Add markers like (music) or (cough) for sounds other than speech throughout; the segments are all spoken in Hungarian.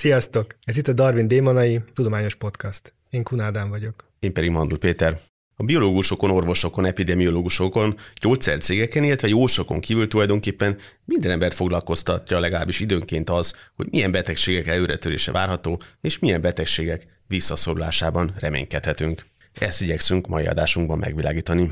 Sziasztok! Ez itt a Darwin Démonai Tudományos Podcast. Én Kunádán vagyok. Én pedig Mandul Péter. A biológusokon, orvosokon, epidemiológusokon, gyógyszercégeken, illetve jósokon kívül tulajdonképpen minden embert foglalkoztatja legalábbis időnként az, hogy milyen betegségek előretörése várható, és milyen betegségek visszaszorulásában reménykedhetünk. Ezt igyekszünk mai adásunkban megvilágítani.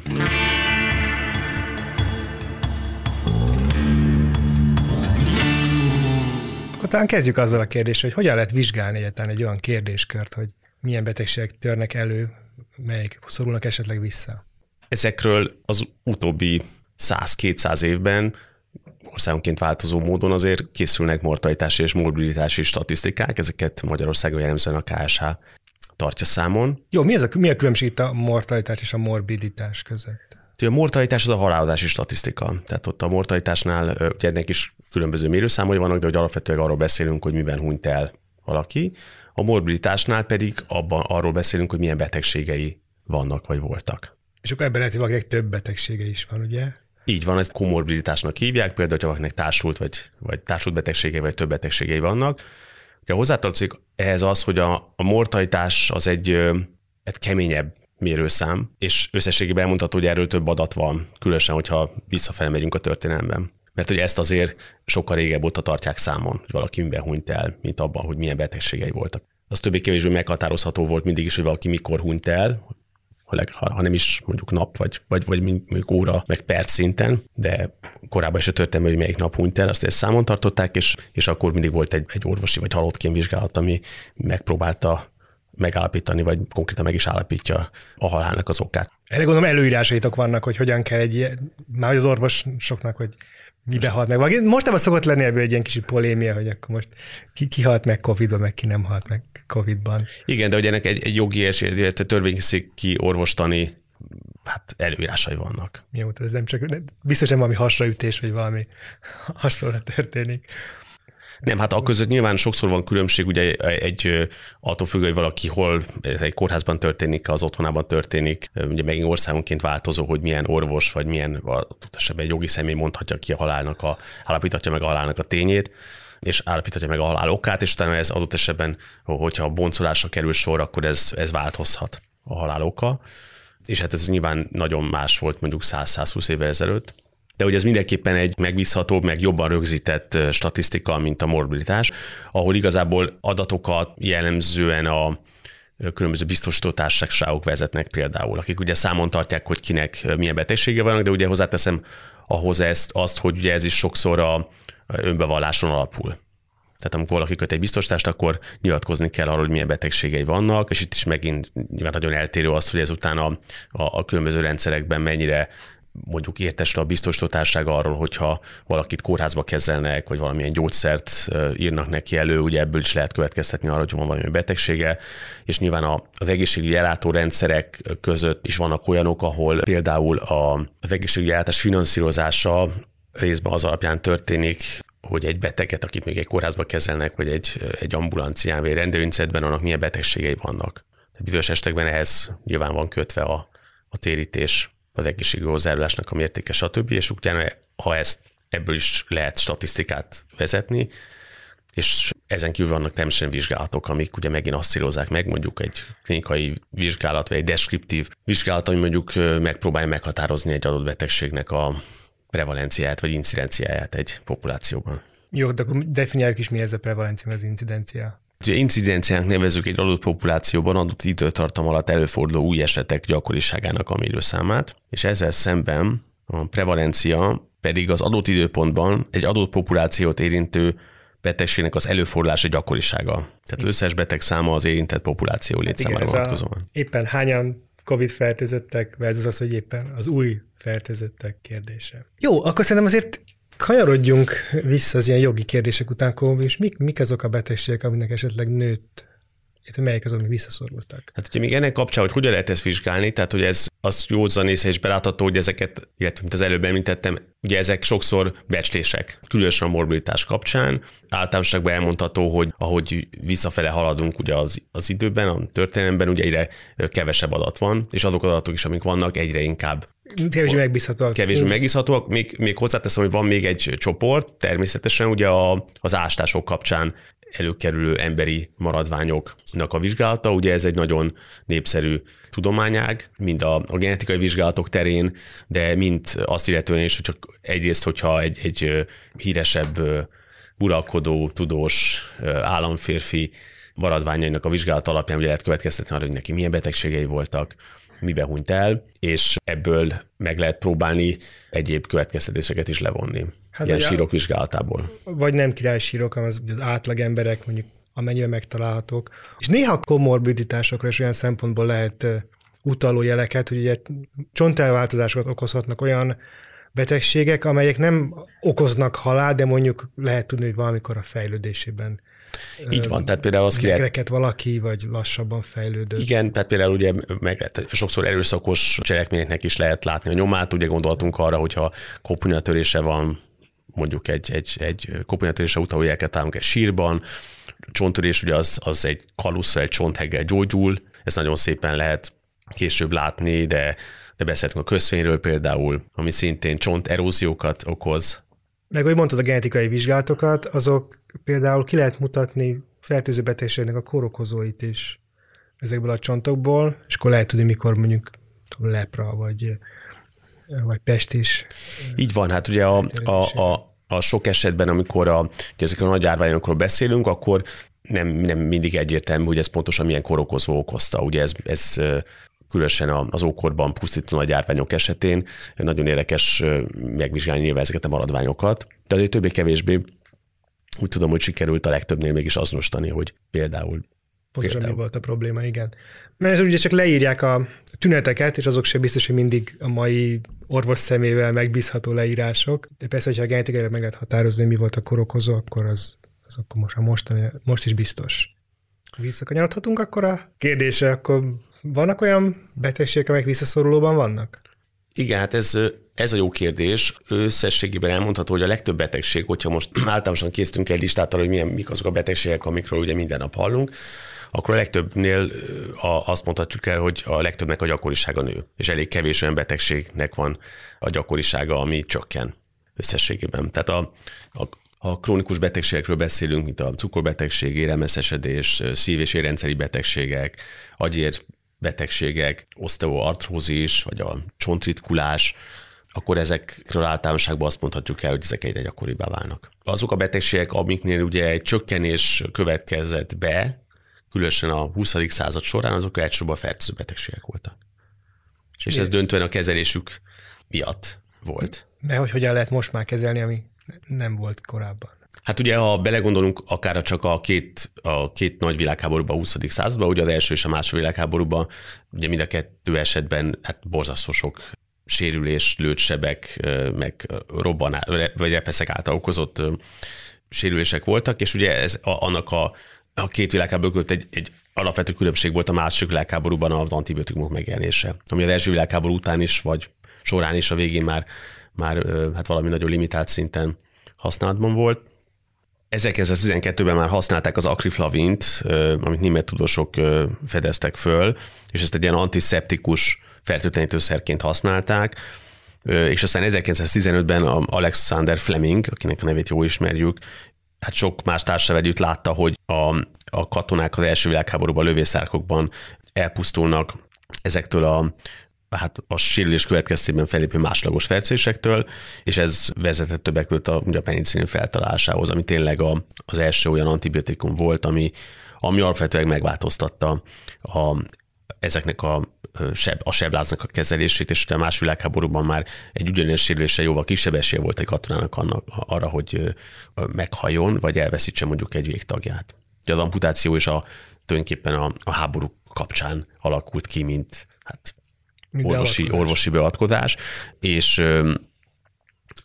Talán kezdjük azzal a kérdéssel, hogy hogyan lehet vizsgálni egyáltalán egy olyan kérdéskört, hogy milyen betegségek törnek elő, melyek szorulnak esetleg vissza. Ezekről az utóbbi 100-200 évben országonként változó módon azért készülnek mortalitási és morbiditási statisztikák, ezeket Magyarországon jellemzően a KSH tartja számon. Jó, mi, ez a, mi a különbség itt a mortalitás és a morbiditás között? A mortalitás az a halálozási statisztika. Tehát ott a mortalitásnál ugye ennek is különböző mérőszámai vannak, de hogy alapvetően arról beszélünk, hogy miben hunyt el valaki. A morbiditásnál pedig abban arról beszélünk, hogy milyen betegségei vannak vagy voltak. És akkor ebben lehet, hogy valakinek több betegsége is van, ugye? Így van, ezt komorbiditásnak hívják, például, ha valakinek társult vagy, vagy társult betegségei, vagy több betegségei vannak. Ugye hozzátartozik ehhez az, hogy a, a mortalitás az egy, egy keményebb mérőszám, és összességében elmondható, hogy erről több adat van, különösen, hogyha visszafelé megyünk a történelemben. Mert hogy ezt azért sokkal régebb óta tartják számon, hogy valaki miben hunyt el, mint abban, hogy milyen betegségei voltak. Az többé-kevésbé meghatározható volt mindig is, hogy valaki mikor hunyt el, ha nem is mondjuk nap, vagy, vagy, vagy mondjuk óra, meg perc szinten, de korábban is a történelme, hogy melyik nap hunyt el, azt ezt számon tartották, és, és akkor mindig volt egy, egy orvosi vagy halottként vizsgálat, ami megpróbálta megállapítani, vagy konkrétan meg is állapítja a halálnak az okát. Erre gondolom előírásaitok vannak, hogy hogyan kell egy ilyen, már az orvosoknak, hogy mibe halt meg. Most ebben szokott lenni ebből egy ilyen kis polémia, hogy akkor most ki, ki halt meg Covid-ban, meg ki nem halt meg Covid-ban. Igen, de hogy ennek egy, egy jogi esély, törvényszéki orvostani hát előírásai vannak. Jó, ez nem csak, biztos nem valami hasraütés, vagy valami (laughs) hasonló történik. Nem, hát a között nyilván sokszor van különbség, ugye egy attól függ, hogy valaki hol, egy kórházban történik, az otthonában történik, ugye megint országonként változó, hogy milyen orvos, vagy milyen, esetben egy jogi személy mondhatja ki a halálnak, a, állapíthatja meg a halálnak a tényét és állapíthatja meg a halál okát, és utána ez adott esetben, hogyha a boncolásra kerül sor, akkor ez, ez változhat a halál oka. És hát ez nyilván nagyon más volt mondjuk 100-120 évvel ezelőtt de hogy ez mindenképpen egy megbízhatóbb, meg jobban rögzített statisztika, mint a morbiditás, ahol igazából adatokat jellemzően a különböző biztosító társaságok vezetnek például, akik ugye számon tartják, hogy kinek milyen betegsége vannak, de ugye hozzáteszem ahhoz ezt, azt, hogy ugye ez is sokszor a önbevalláson alapul. Tehát amikor valaki köt egy biztosítást, akkor nyilatkozni kell arról, hogy milyen betegségei vannak, és itt is megint nyilván nagyon eltérő az, hogy ezután a, a, a különböző rendszerekben mennyire mondjuk értesül a biztosítótárság arról, hogyha valakit kórházba kezelnek, vagy valamilyen gyógyszert írnak neki elő, ugye ebből is lehet következtetni arra, hogy van valami betegsége, és nyilván az egészségügyi ellátórendszerek között is vannak olyanok, ahol például az egészségügyi ellátás finanszírozása részben az alapján történik, hogy egy beteget, akit még egy kórházba kezelnek, vagy egy, egy ambulancián, vagy egy rendelőincidentben, annak milyen betegségei vannak. Tehát bizonyos esetekben ehhez nyilván van kötve a, a térítés az egészségügyi hozzájárulásnak a mértéke, stb. És utána, ha ezt ebből is lehet statisztikát vezetni, és ezen kívül vannak természetesen vizsgálatok, amik ugye megint azt célozzák meg, mondjuk egy klinikai vizsgálat, vagy egy deskriptív vizsgálat, ami mondjuk megpróbálja meghatározni egy adott betegségnek a prevalenciáját, vagy incidenciáját egy populációban. Jó, de akkor definiáljuk is, mi ez a prevalencia, az incidencia. Ugye incidenciának nevezük egy adott populációban adott időtartam alatt előforduló új esetek gyakoriságának a mérőszámát, és ezzel szemben a prevalencia pedig az adott időpontban egy adott populációt érintő betegségnek az előfordulása gyakorisága. Tehát összes beteg száma az érintett populáció létszámára hát vonatkozóan. Éppen hányan COVID fertőzöttek versus az, hogy éppen az új fertőzöttek kérdése. Jó, akkor szerintem azért Kanyarodjunk vissza az ilyen jogi kérdések után, és mik, mik azok a betegségek, aminek esetleg nőtt illetve melyek azok, amik visszaszorultak? Hát ugye még ennek kapcsán, hogy hogyan lehet ezt vizsgálni, tehát hogy ez az józan észre és belátható, hogy ezeket, illetve mint az előbb említettem, ugye ezek sokszor becslések, különösen a morbiditás kapcsán. Általánosságban elmondható, hogy ahogy visszafele haladunk ugye az, az időben, a történelemben, ugye egyre kevesebb adat van, és azok az adatok is, amik vannak, egyre inkább Kevésbé megbízhatóak. Kevésbé megbízhatóak. Még, még hozzáteszem, hogy van még egy csoport, természetesen ugye a, az ástások kapcsán előkerülő emberi maradványoknak a vizsgálata. Ugye ez egy nagyon népszerű tudományág, mind a, a genetikai vizsgálatok terén, de mind azt illetően is, hogy csak egyrészt, hogyha egy, egy híresebb uralkodó, tudós államférfi maradványainak a vizsgálat alapján ugye lehet következtetni arra, hogy neki milyen betegségei voltak, mibe hunyt el, és ebből meg lehet próbálni egyéb következtetéseket is levonni. Hát ilyen sírok vizsgálatából. Vagy nem királysírok, hanem az, az átlag emberek mondjuk amennyiben megtalálhatók. És néha komorbiditásokra is olyan szempontból lehet utaló jeleket, hogy ugye csontelváltozásokat okozhatnak olyan betegségek, amelyek nem okoznak halál, de mondjuk lehet tudni, hogy valamikor a fejlődésében így van, tehát például az ki lehet... valaki, vagy lassabban fejlődött. Igen, tehát például ugye meg lehet, sokszor erőszakos cselekményeknek is lehet látni a nyomát, ugye gondoltunk arra, hogyha kopunyatörése van, mondjuk egy, egy, egy kopunyatörése utaló jelket találunk egy sírban, csonttörés ugye az, az egy kalusza, egy csontheggel gyógyul, ez nagyon szépen lehet később látni, de, de beszéltünk a köszvényről például, ami szintén csonteróziókat okoz. Meg, hogy mondtad a genetikai vizsgálatokat, azok például ki lehet mutatni fertőző betegségnek a korokozóit is ezekből a csontokból, és akkor lehet tudni, mikor mondjuk lepra, vagy, vagy pest is. Így van, hát ugye a, a, a, a sok esetben, amikor a, ezekről a nagy árványokról beszélünk, akkor nem, nem mindig egyértelmű, hogy ez pontosan milyen korokozó okozta. Ugye ez, ez különösen az ókorban pusztító nagy árványok esetén nagyon érdekes megvizsgálni nyilván ezeket a maradványokat, de azért többé-kevésbé úgy tudom, hogy sikerült a legtöbbnél mégis azonosítani, hogy például Pontosan mi volt a probléma, igen. Mert ez ugye csak leírják a tüneteket, és azok sem biztos, hogy mindig a mai orvos szemével megbízható leírások. De persze, hogyha a genetikailag meg lehet határozni, mi volt a korokozó, akkor az, az akkor most, most, most is biztos. Visszakanyarodhatunk akkor a kérdésre, akkor vannak olyan betegségek, amelyek visszaszorulóban vannak? Igen, hát ez, ez a jó kérdés. Összességében elmondható, hogy a legtöbb betegség, hogyha most (clears throat) általánosan készítünk egy listát arra, hogy milyen, mik azok a betegségek, amikről ugye minden nap hallunk, akkor a legtöbbnél azt mondhatjuk el, hogy a legtöbbnek a gyakorisága nő, és elég kevés olyan betegségnek van a gyakorisága, ami csökken összességében. Tehát a, a ha krónikus betegségekről beszélünk, mint a cukorbetegség, érelmeszesedés, szív- és érrendszeri betegségek, agyér betegségek, oszteoartrózis, vagy a csontritkulás, akkor ezekről általánosságban azt mondhatjuk el, hogy ezek egyre gyakoribbá válnak. Azok a betegségek, amiknél ugye egy csökkenés következett be, különösen a 20. század során, azok elsősorban fertőző betegségek voltak. És ez döntően a kezelésük miatt volt. De hogy hogyan lehet most már kezelni, ami nem volt korábban? Hát ugye, ha belegondolunk akár csak a két, a két nagy világháborúban, a 20. században, ugye az első és a második világháborúban, ugye mind a kettő esetben hát borzasztó sok sérülés, lőtsebek, meg robbanás, vagy repeszek által okozott sérülések voltak, és ugye ez a, annak a, a két világháború között egy, egy alapvető különbség volt a második világháborúban az antibiotikumok megjelenése, ami az első világháború után is, vagy során is a végén már, már hát valami nagyon limitált szinten használatban volt. 1912-ben már használták az akriflavint, amit német tudósok fedeztek föl, és ezt egy ilyen antiszeptikus fertőtlenítőszerként használták, és aztán 1915-ben Alexander Fleming, akinek a nevét jó ismerjük, hát sok más társal együtt látta, hogy a, a katonák az első világháborúban lövészárkokban elpusztulnak ezektől a hát a sérülés következtében felépő másodlagos fercésektől, és ez vezetett többek között a, a penicillin feltalálásához, ami tényleg a, az első olyan antibiotikum volt, ami, ami alapvetően megváltoztatta a, ezeknek a, seb, a sebláznak a kezelését, és a más világháborúban már egy ugyanilyen sérülése jóval kisebb esélye volt egy katonának annak, arra, hogy meghajjon, vagy elveszítse mondjuk egy végtagját. Ugye az amputáció is a, tulajdonképpen a, a háború kapcsán alakult ki, mint hát orvosi, orvosi beavatkozás, és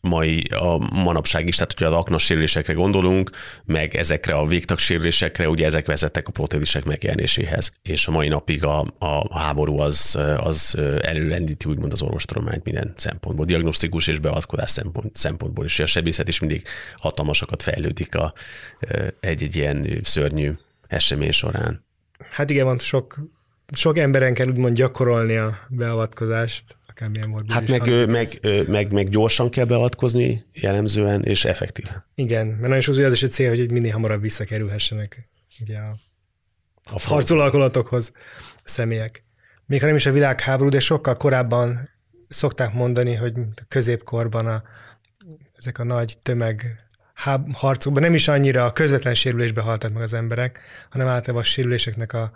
mai a manapság is, tehát hogyha az aknas sérülésekre gondolunk, meg ezekre a végtagsérülésekre, ugye ezek vezettek a protézisek megjelenéséhez. És a mai napig a, a háború az, az előrendíti úgymond az orvostudományt minden szempontból, diagnosztikus és beavatkozás szempont, szempontból is. A sebészet is mindig hatalmasakat fejlődik a, egy-egy ilyen szörnyű esemény során. Hát igen, van sok sok emberen kell úgymond gyakorolni a beavatkozást, akármilyen morbid Hát meg, meg, meg, meg, gyorsan kell beavatkozni jellemzően, és effektív. Igen, mert nagyon sokszor az is egy cél, hogy minél hamarabb visszakerülhessenek ugye a, a harcolóalkolatokhoz a személyek. Még ha nem is a világháború, de sokkal korábban szokták mondani, hogy a középkorban a, ezek a nagy tömeg harcokban nem is annyira a közvetlen sérülésbe haltak meg az emberek, hanem általában a sérüléseknek a,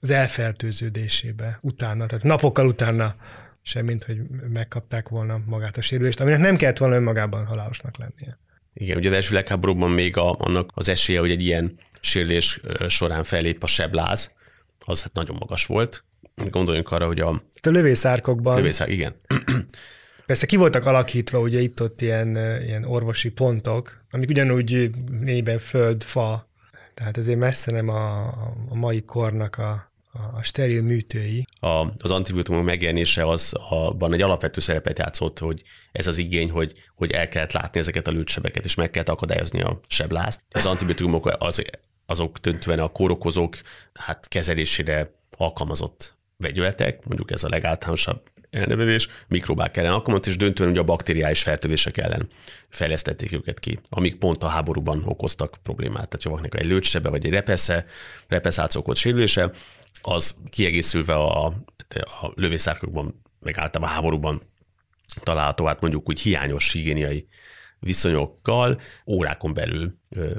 az elfertőződésébe utána, tehát napokkal utána semmint, hogy megkapták volna magát a sérülést, aminek nem kellett volna önmagában halálosnak lennie. Igen, ugye az első legháborúban még a, annak az esélye, hogy egy ilyen sérülés során fellép a sebláz, az hát nagyon magas volt. Gondoljunk arra, hogy a... A lövészárkokban... Lövészár, igen. (clears throat) Persze ki voltak alakítva ugye itt-ott ilyen, ilyen orvosi pontok, amik ugyanúgy négyben föld, fa, tehát ezért messze nem a, a mai kornak a, a steril műtői. A, az antibiotikumok megjelenése az abban egy alapvető szerepet játszott, hogy ez az igény, hogy, hogy el kellett látni ezeket a lőtsebeket, és meg kellett akadályozni a seblázt. Az antibiotikumok az, azok döntően a kórokozók hát kezelésére alkalmazott vegyületek, mondjuk ez a legáltalánosabb elnevezés, mikrobák ellen alkalmazott, és döntően ugye a bakteriális fertőzések ellen fejlesztették őket ki, amik pont a háborúban okoztak problémát. Tehát ha valakinek egy lőcsebe vagy egy repesze, repeszálcokot sérülése, az kiegészülve a, a lövészárkokban, meg általában a háborúban található, hát mondjuk úgy hiányos higiéniai viszonyokkal órákon belül,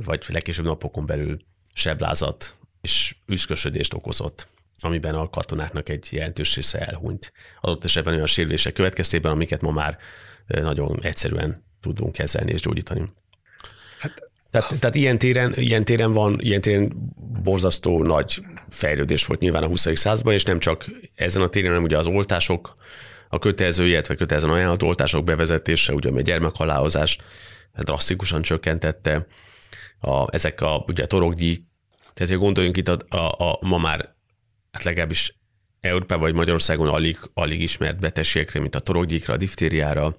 vagy legkésőbb napokon belül seblázat és üszkösödést okozott amiben a katonáknak egy jelentős része elhunyt. Adott esetben olyan sérülések következtében, amiket ma már nagyon egyszerűen tudunk kezelni és gyógyítani. Hát, tehát, tehát ilyen, téren, ilyen téren van, ilyen téren borzasztó nagy fejlődés volt nyilván a 20. században, és nem csak ezen a téren, hanem ugye az oltások, a kötelező, illetve kötelezően ajánlott oltások bevezetése, ugye a gyermekhalálozást drasztikusan csökkentette, a, ezek a ugye a torokgyi, tehát ha gondoljunk itt a, a, a ma már hát legalábbis Európában vagy Magyarországon alig, alig ismert betegségekre, mint a torokgyíkra, a diftériára,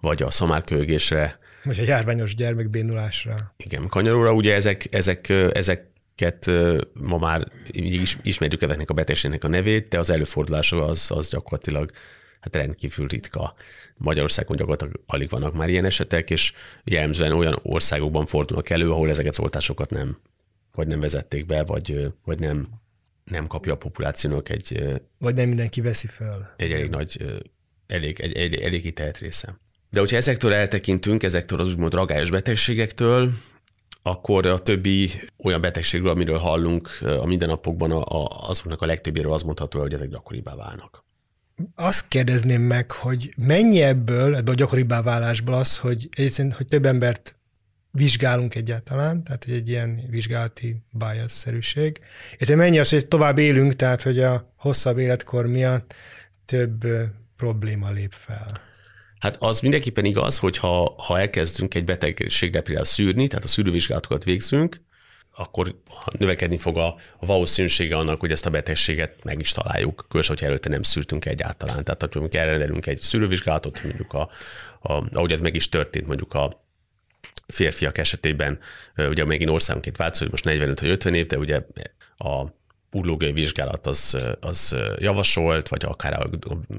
vagy a szamárkölgésre. Vagy a járványos gyermekbénulásra. Igen, kanyaróra, ugye ezek, ezek, ezeket ma már is, ismerjük ezeknek a betegségnek a nevét, de az előfordulása az, az gyakorlatilag hát rendkívül ritka. Magyarországon gyakorlatilag alig vannak már ilyen esetek, és jellemzően olyan országokban fordulnak elő, ahol ezeket az oltásokat nem, vagy nem vezették be, vagy, vagy nem nem kapja a populációnak egy... Vagy nem mindenki veszi fel. Egy elég nagy, elég, egy, egy, elég ítelt része. De hogyha ezektől eltekintünk, ezektől az úgymond ragályos betegségektől, akkor a többi olyan betegségről, amiről hallunk a mindennapokban, a, a, azoknak a legtöbbéről az mondható, hogy ezek gyakoribbá válnak. Azt kérdezném meg, hogy mennyi ebből, ebből a gyakoribbá válásból az, hogy egyébként, hogy több embert vizsgálunk egyáltalán, tehát hogy egy ilyen vizsgálati bias-szerűség. Ezért mennyi az, hogy tovább élünk, tehát hogy a hosszabb életkor miatt több probléma lép fel. Hát az mindenképpen igaz, hogy ha, ha elkezdünk egy betegségre például szűrni, tehát a szűrővizsgálatokat végzünk, akkor növekedni fog a, valószínűsége annak, hogy ezt a betegséget meg is találjuk, különösen, hogyha előtte nem szűrtünk egyáltalán. Tehát, hogy mondjuk elrendelünk egy szűrővizsgálatot, mondjuk a, a, ahogy ez meg is történt, mondjuk a férfiak esetében, ugye megint országonként változó, hogy most 45 vagy 50 év, de ugye a urológiai vizsgálat az, az javasolt, vagy akár a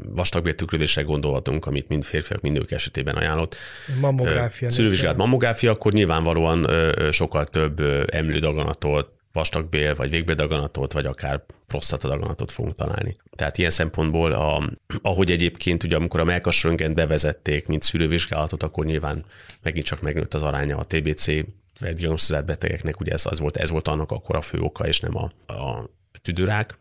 vastagbértükrődésre gondolhatunk, amit mind férfiak, mind nők esetében ajánlott. Mammográfia. Szülővizsgálat mammográfia, akkor nyilvánvalóan sokkal több emlődaganatot, vastagbél, vagy végbéldaganatot, vagy akár prostatadaganatot fogunk találni. Tehát ilyen szempontból, a, ahogy egyébként ugye amikor a melkasröngent bevezették, mint szülővizsgálatot, akkor nyilván megint csak megnőtt az aránya a TBC diagnosztizált betegeknek, ugye ez, az volt, ez volt annak akkor a fő oka, és nem a, a tüdőrák,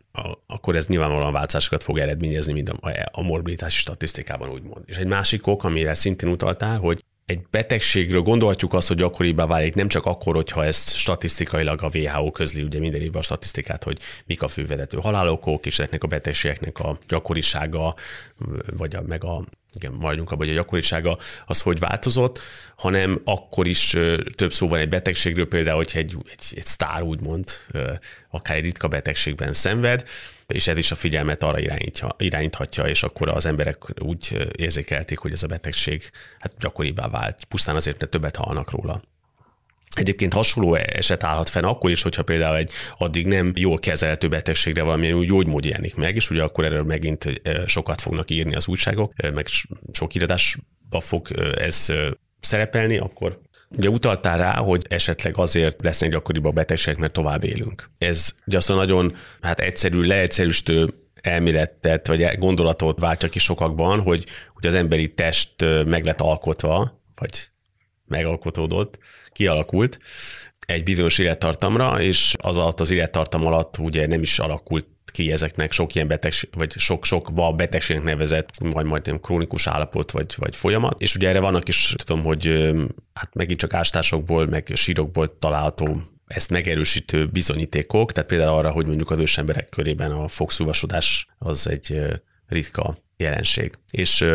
akkor ez nyilvánvalóan változásokat fog eredményezni, mint a, a morbiditási statisztikában úgymond. És egy másik ok, amire szintén utaltál, hogy egy betegségről gondolhatjuk azt, hogy gyakoribbá válik nem csak akkor, hogyha ezt statisztikailag a WHO közli ugye minden évben a statisztikát, hogy mik a fővezető halálokok, és ezeknek a betegségeknek a gyakorisága, vagy a, meg a igen, majdunk abban, hogy a gyakorisága az hogy változott, hanem akkor is több szó van egy betegségről, például, hogyha egy, egy, egy sztár úgymond, akár egy ritka betegségben szenved, és ez is a figyelmet arra irányítja, irányíthatja, és akkor az emberek úgy érzékelték, hogy ez a betegség hát gyakoribbá vált, pusztán azért, mert többet halnak róla. Egyébként hasonló eset állhat fenn akkor is, hogyha például egy addig nem jól kezelhető betegségre valamilyen úgy gyógymód jelenik meg, és ugye akkor erről megint sokat fognak írni az újságok, meg sok iratásba fog ez szerepelni, akkor Ugye utaltál rá, hogy esetleg azért lesznek gyakoribb a betegségek, mert tovább élünk. Ez ugye azt a nagyon hát egyszerű, leegyszerűsítő elméletet vagy gondolatot váltja ki sokakban, hogy, hogy az emberi test meg lett alkotva, vagy megalkotódott, kialakult egy bizonyos élettartamra, és az alatt az élettartam alatt ugye nem is alakult ki ezeknek sok ilyen betegség, vagy sok-sok betegségnek nevezett, vagy majd krónikus állapot, vagy, vagy folyamat. És ugye erre vannak is, tudom, hogy hát megint csak ástásokból, meg sírokból található ezt megerősítő bizonyítékok, tehát például arra, hogy mondjuk az ősemberek körében a fogszúvasodás az egy ritka jelenség. És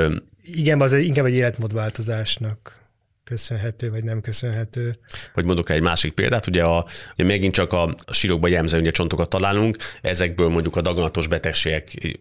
igen, az inkább egy életmódváltozásnak köszönhető, vagy nem köszönhető. Vagy mondok egy másik példát, ugye, a, ugye megint csak a sírokba jellemző ugye csontokat találunk, ezekből mondjuk a daganatos betegségek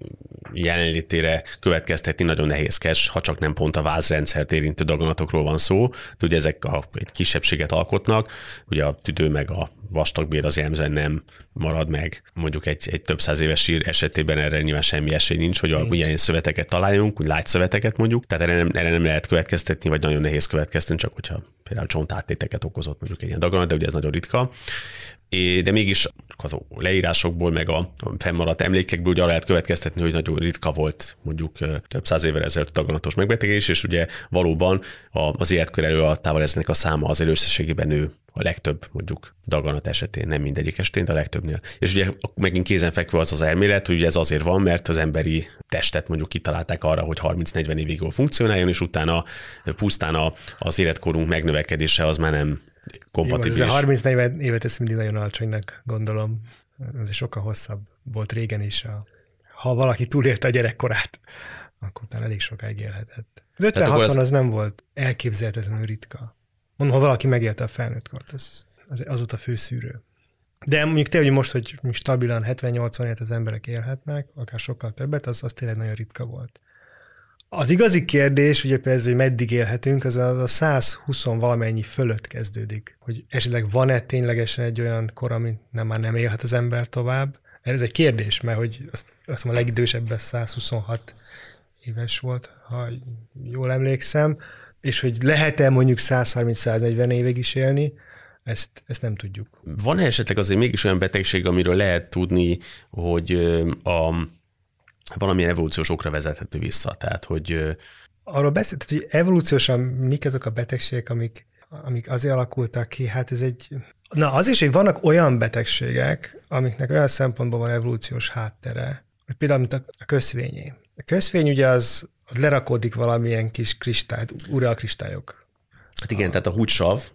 jelenlétére következtetni nagyon nehézkes, ha csak nem pont a vázrendszert érintő daganatokról van szó. De ugye ezek a, egy kisebbséget alkotnak, ugye a tüdő meg a vastagbér az jellemzően nem marad meg. Mondjuk egy, egy több száz éves sír esetében erre nyilván semmi esély nincs, hogy a, ilyen szöveteket találjunk, úgy szöveteket mondjuk, tehát erre nem, erre nem lehet következtetni, vagy nagyon nehéz következtetni, csak hogyha például csontáttéteket okozott mondjuk egy ilyen daganat, de ugye ez nagyon ritka de mégis az leírásokból, meg a fennmaradt emlékekből ugye arra lehet következtetni, hogy nagyon ritka volt mondjuk több száz évvel ezelőtt daganatos megbetegés, és ugye valóban az életkör előadtával eznek a száma az összességében nő a legtöbb mondjuk daganat esetén, nem mindegyik esetén, de a legtöbbnél. És ugye megint kézenfekvő az az elmélet, hogy ez azért van, mert az emberi testet mondjuk kitalálták arra, hogy 30-40 évig jól funkcionáljon, és utána pusztán az életkorunk megnövekedése az már nem kompatibilis. Jó, ez 30 évet ezt mindig nagyon alacsonynak gondolom. Ez sokkal hosszabb volt régen is. A, ha valaki túlélte a gyerekkorát, akkor utána elég sokáig élhetett. Az 56 az... nem volt elképzelhetetlenül ritka. Mondom, ha valaki megélte a felnőttkort, az, az, az ott a fő szűrő. De mondjuk te, hogy most, hogy stabilan 70-80 évet az emberek élhetnek, akár sokkal többet, az, az tényleg nagyon ritka volt. Az igazi kérdés, ugye például, hogy meddig élhetünk, az a, a 120 valamennyi fölött kezdődik. Hogy esetleg van-e ténylegesen egy olyan kor, ami nem, már nem élhet az ember tovább? Ez egy kérdés, mert hogy azt, azt a legidősebb 126 éves volt, ha jól emlékszem, és hogy lehet-e mondjuk 130-140 évig is élni, ezt, ezt nem tudjuk. Van-e esetleg azért mégis olyan betegség, amiről lehet tudni, hogy a valamilyen evolúciós okra vezethető vissza. Tehát, hogy Arról beszélt, hogy evolúciósan mik azok a betegségek, amik, amik azért alakultak ki, hát ez egy... Na, az is, hogy vannak olyan betegségek, amiknek olyan szempontból van evolúciós háttere, hogy például, mint a köszvényé. A köszvény ugye az, az lerakódik valamilyen kis kristály, uralkristályok. Hát igen, a... tehát a húcsav,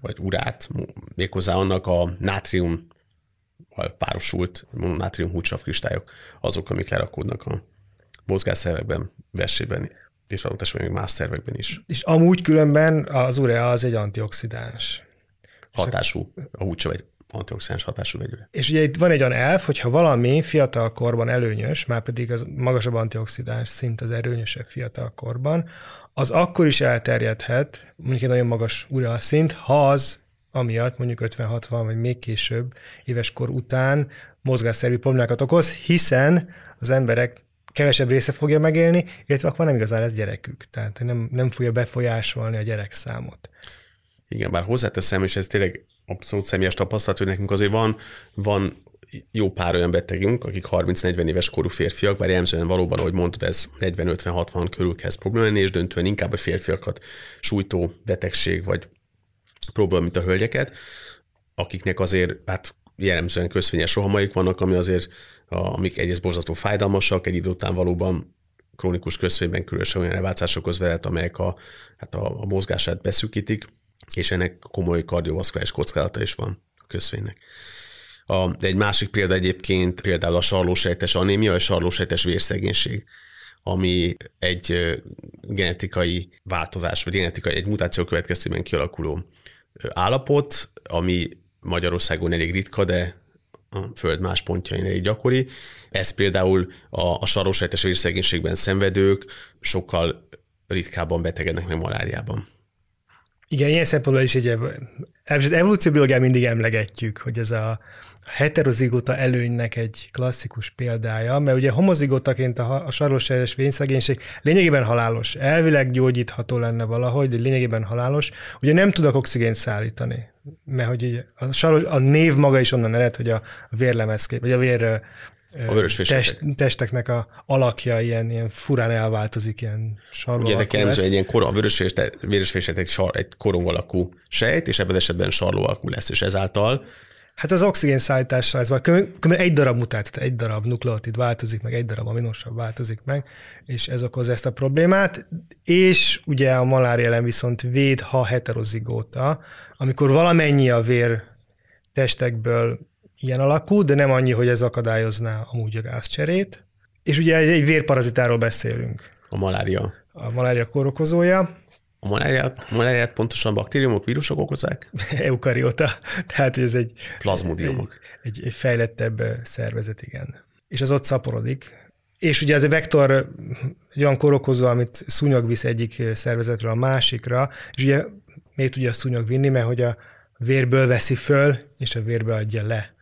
vagy urát, méghozzá annak a nátrium párosult nátrium húcsav kristályok, azok, amik lerakódnak a mozgásszervekben, vessében, és adott esetben még más szervekben is. És amúgy különben az urea az egy antioxidáns. Hatású, a húcsav egy antioxidáns hatású vegyület. És ugye itt van egy olyan elf, hogyha valami fiatal korban előnyös, már pedig az magasabb antioxidáns szint az erőnyösebb fiatal korban, az akkor is elterjedhet, mondjuk egy nagyon magas urea szint, ha az amiatt mondjuk 50-60 vagy még később éves kor után mozgásszervi problémákat okoz, hiszen az emberek kevesebb része fogja megélni, illetve akkor nem igazán lesz gyerekük. Tehát nem, nem fogja befolyásolni a gyerek számot. Igen, bár hozzáteszem, és ez tényleg abszolút személyes tapasztalat, hogy nekünk azért van, van jó pár olyan betegünk, akik 30-40 éves korú férfiak, bár jellemzően valóban, ahogy mondtad, ez 40-50-60 körül kezd probléma lenni, és döntően inkább a férfiakat sújtó betegség, vagy próbálom, mint a hölgyeket, akiknek azért hát jellemzően köszvényes rohamaik vannak, ami azért, amik egyrészt borzasztó fájdalmasak, egy idő után valóban krónikus köszvényben különösen olyan elváltozásokhoz velet, amelyek a, hát a, a mozgását beszűkítik, és ennek komoly kardiovaszkuláris kockázata is van a köszvénynek. A, egy másik példa egyébként például a sarlósejtes anémia, és sarlósejtes vérszegénység, ami egy genetikai változás, vagy genetikai, egy mutáció következtében kialakuló állapot, ami Magyarországon elég ritka, de a föld más pontjain elég gyakori. Ez például a, a sarosejtes vérszegénységben szenvedők sokkal ritkábban betegednek meg maláriában. Igen, ilyen szempontból is egy az evolúcióbiológiát mindig emlegetjük, hogy ez a heterozigóta előnynek egy klasszikus példája, mert ugye homozigótaként a, a sarlósejres vényszegénység lényegében halálos. Elvileg gyógyítható lenne valahogy, de lényegében halálos. Ugye nem tudok oxigént szállítani, mert hogy a, saros, a név maga is onnan ered, hogy a vérlemezkép, vagy a vér a test, testeknek a alakja ilyen, ilyen furán elváltozik, ilyen sarló Ugye ezek jellemzően egy ilyen kor, a vörösvés egy, sar, egy korong alakú sejt, és ebben az esetben sarló alakú lesz, és ezáltal Hát az oxigén szállítással ez van, egy darab mutáció, egy darab nukleotid változik meg, egy darab aminosav változik meg, és ez okoz ezt a problémát, és ugye a malária ellen viszont véd, ha heterozigóta, amikor valamennyi a vér testekből ilyen alakú, de nem annyi, hogy ez akadályozná amúgy a gázcserét. És ugye egy vérparazitáról beszélünk. A malária. A malária kórokozója. A maláriát, a maláriát pontosan baktériumok, vírusok okozzák? (laughs) Eukariota. Tehát ez egy... Plazmodiumok. Egy, egy, egy fejlettebb szervezet, igen. És az ott szaporodik. És ugye ez a vektor egy olyan kórokozó, amit szúnyog visz egyik szervezetről a másikra, és ugye miért tudja a szúnyog vinni, mert hogy a vérből veszi föl, és a vérbe adja le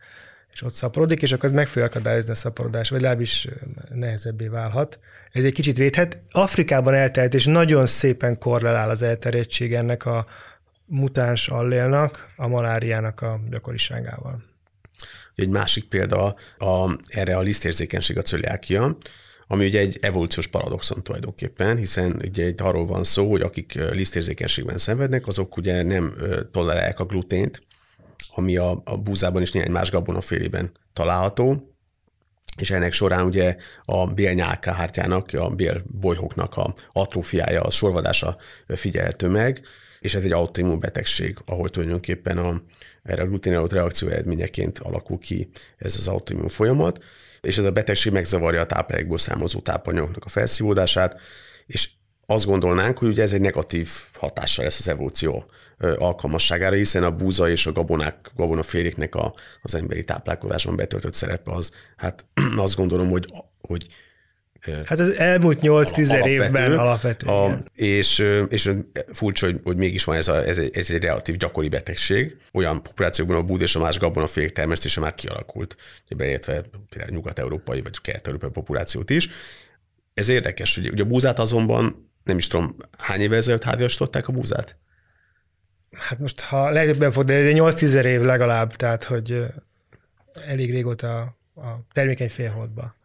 és ott szaporodik, és akkor ez meg fogja akadályozni a szaporodás, vagy legalábbis nehezebbé válhat. Ez egy kicsit védhet. Afrikában eltelt, és nagyon szépen korrelál az elterjedtség ennek a mutáns allélnak, a maláriának a gyakoriságával. Egy másik példa a, erre a lisztérzékenység a cöliákia, ami ugye egy evolúciós paradoxon tulajdonképpen, hiszen ugye egy arról van szó, hogy akik lisztérzékenységben szenvednek, azok ugye nem tolerálják a glutént, ami a, a búzában és néhány más gabonafélében található, és ennek során ugye a bélnyálkahártyának, a bélbolyhoknak a atrófiája, a sorvadása figyelhető meg, és ez egy autoimmun betegség, ahol tulajdonképpen a, erre a gluténelót reakció eredményeként alakul ki ez az autoimmun folyamat, és ez a betegség megzavarja a táplálékból származó tápanyagoknak a felszívódását, és azt gondolnánk, hogy ugye ez egy negatív hatással lesz az evolúció alkalmasságára, hiszen a búza és a gabonák, gabonaféléknek a, az emberi táplálkozásban betöltött szerepe az, hát (clears throat) azt gondolom, hogy, hogy Hát az elmúlt 8-10 évben alapvető. A, és, és furcsa, hogy, hogy mégis van ez, a, ez, egy, ez egy relatív gyakori betegség. Olyan populációkban a búd és a más gabonafélék termesztése már kialakult, beértve például nyugat-európai vagy kelet-európai populációt is. Ez érdekes, hogy ugye a búzát azonban nem is tudom, hány éve ezelőtt háziasították a búzát? Hát most, ha legtöbben fog, de ez 8-10 év legalább, tehát hogy elég régóta a termékeny félholdba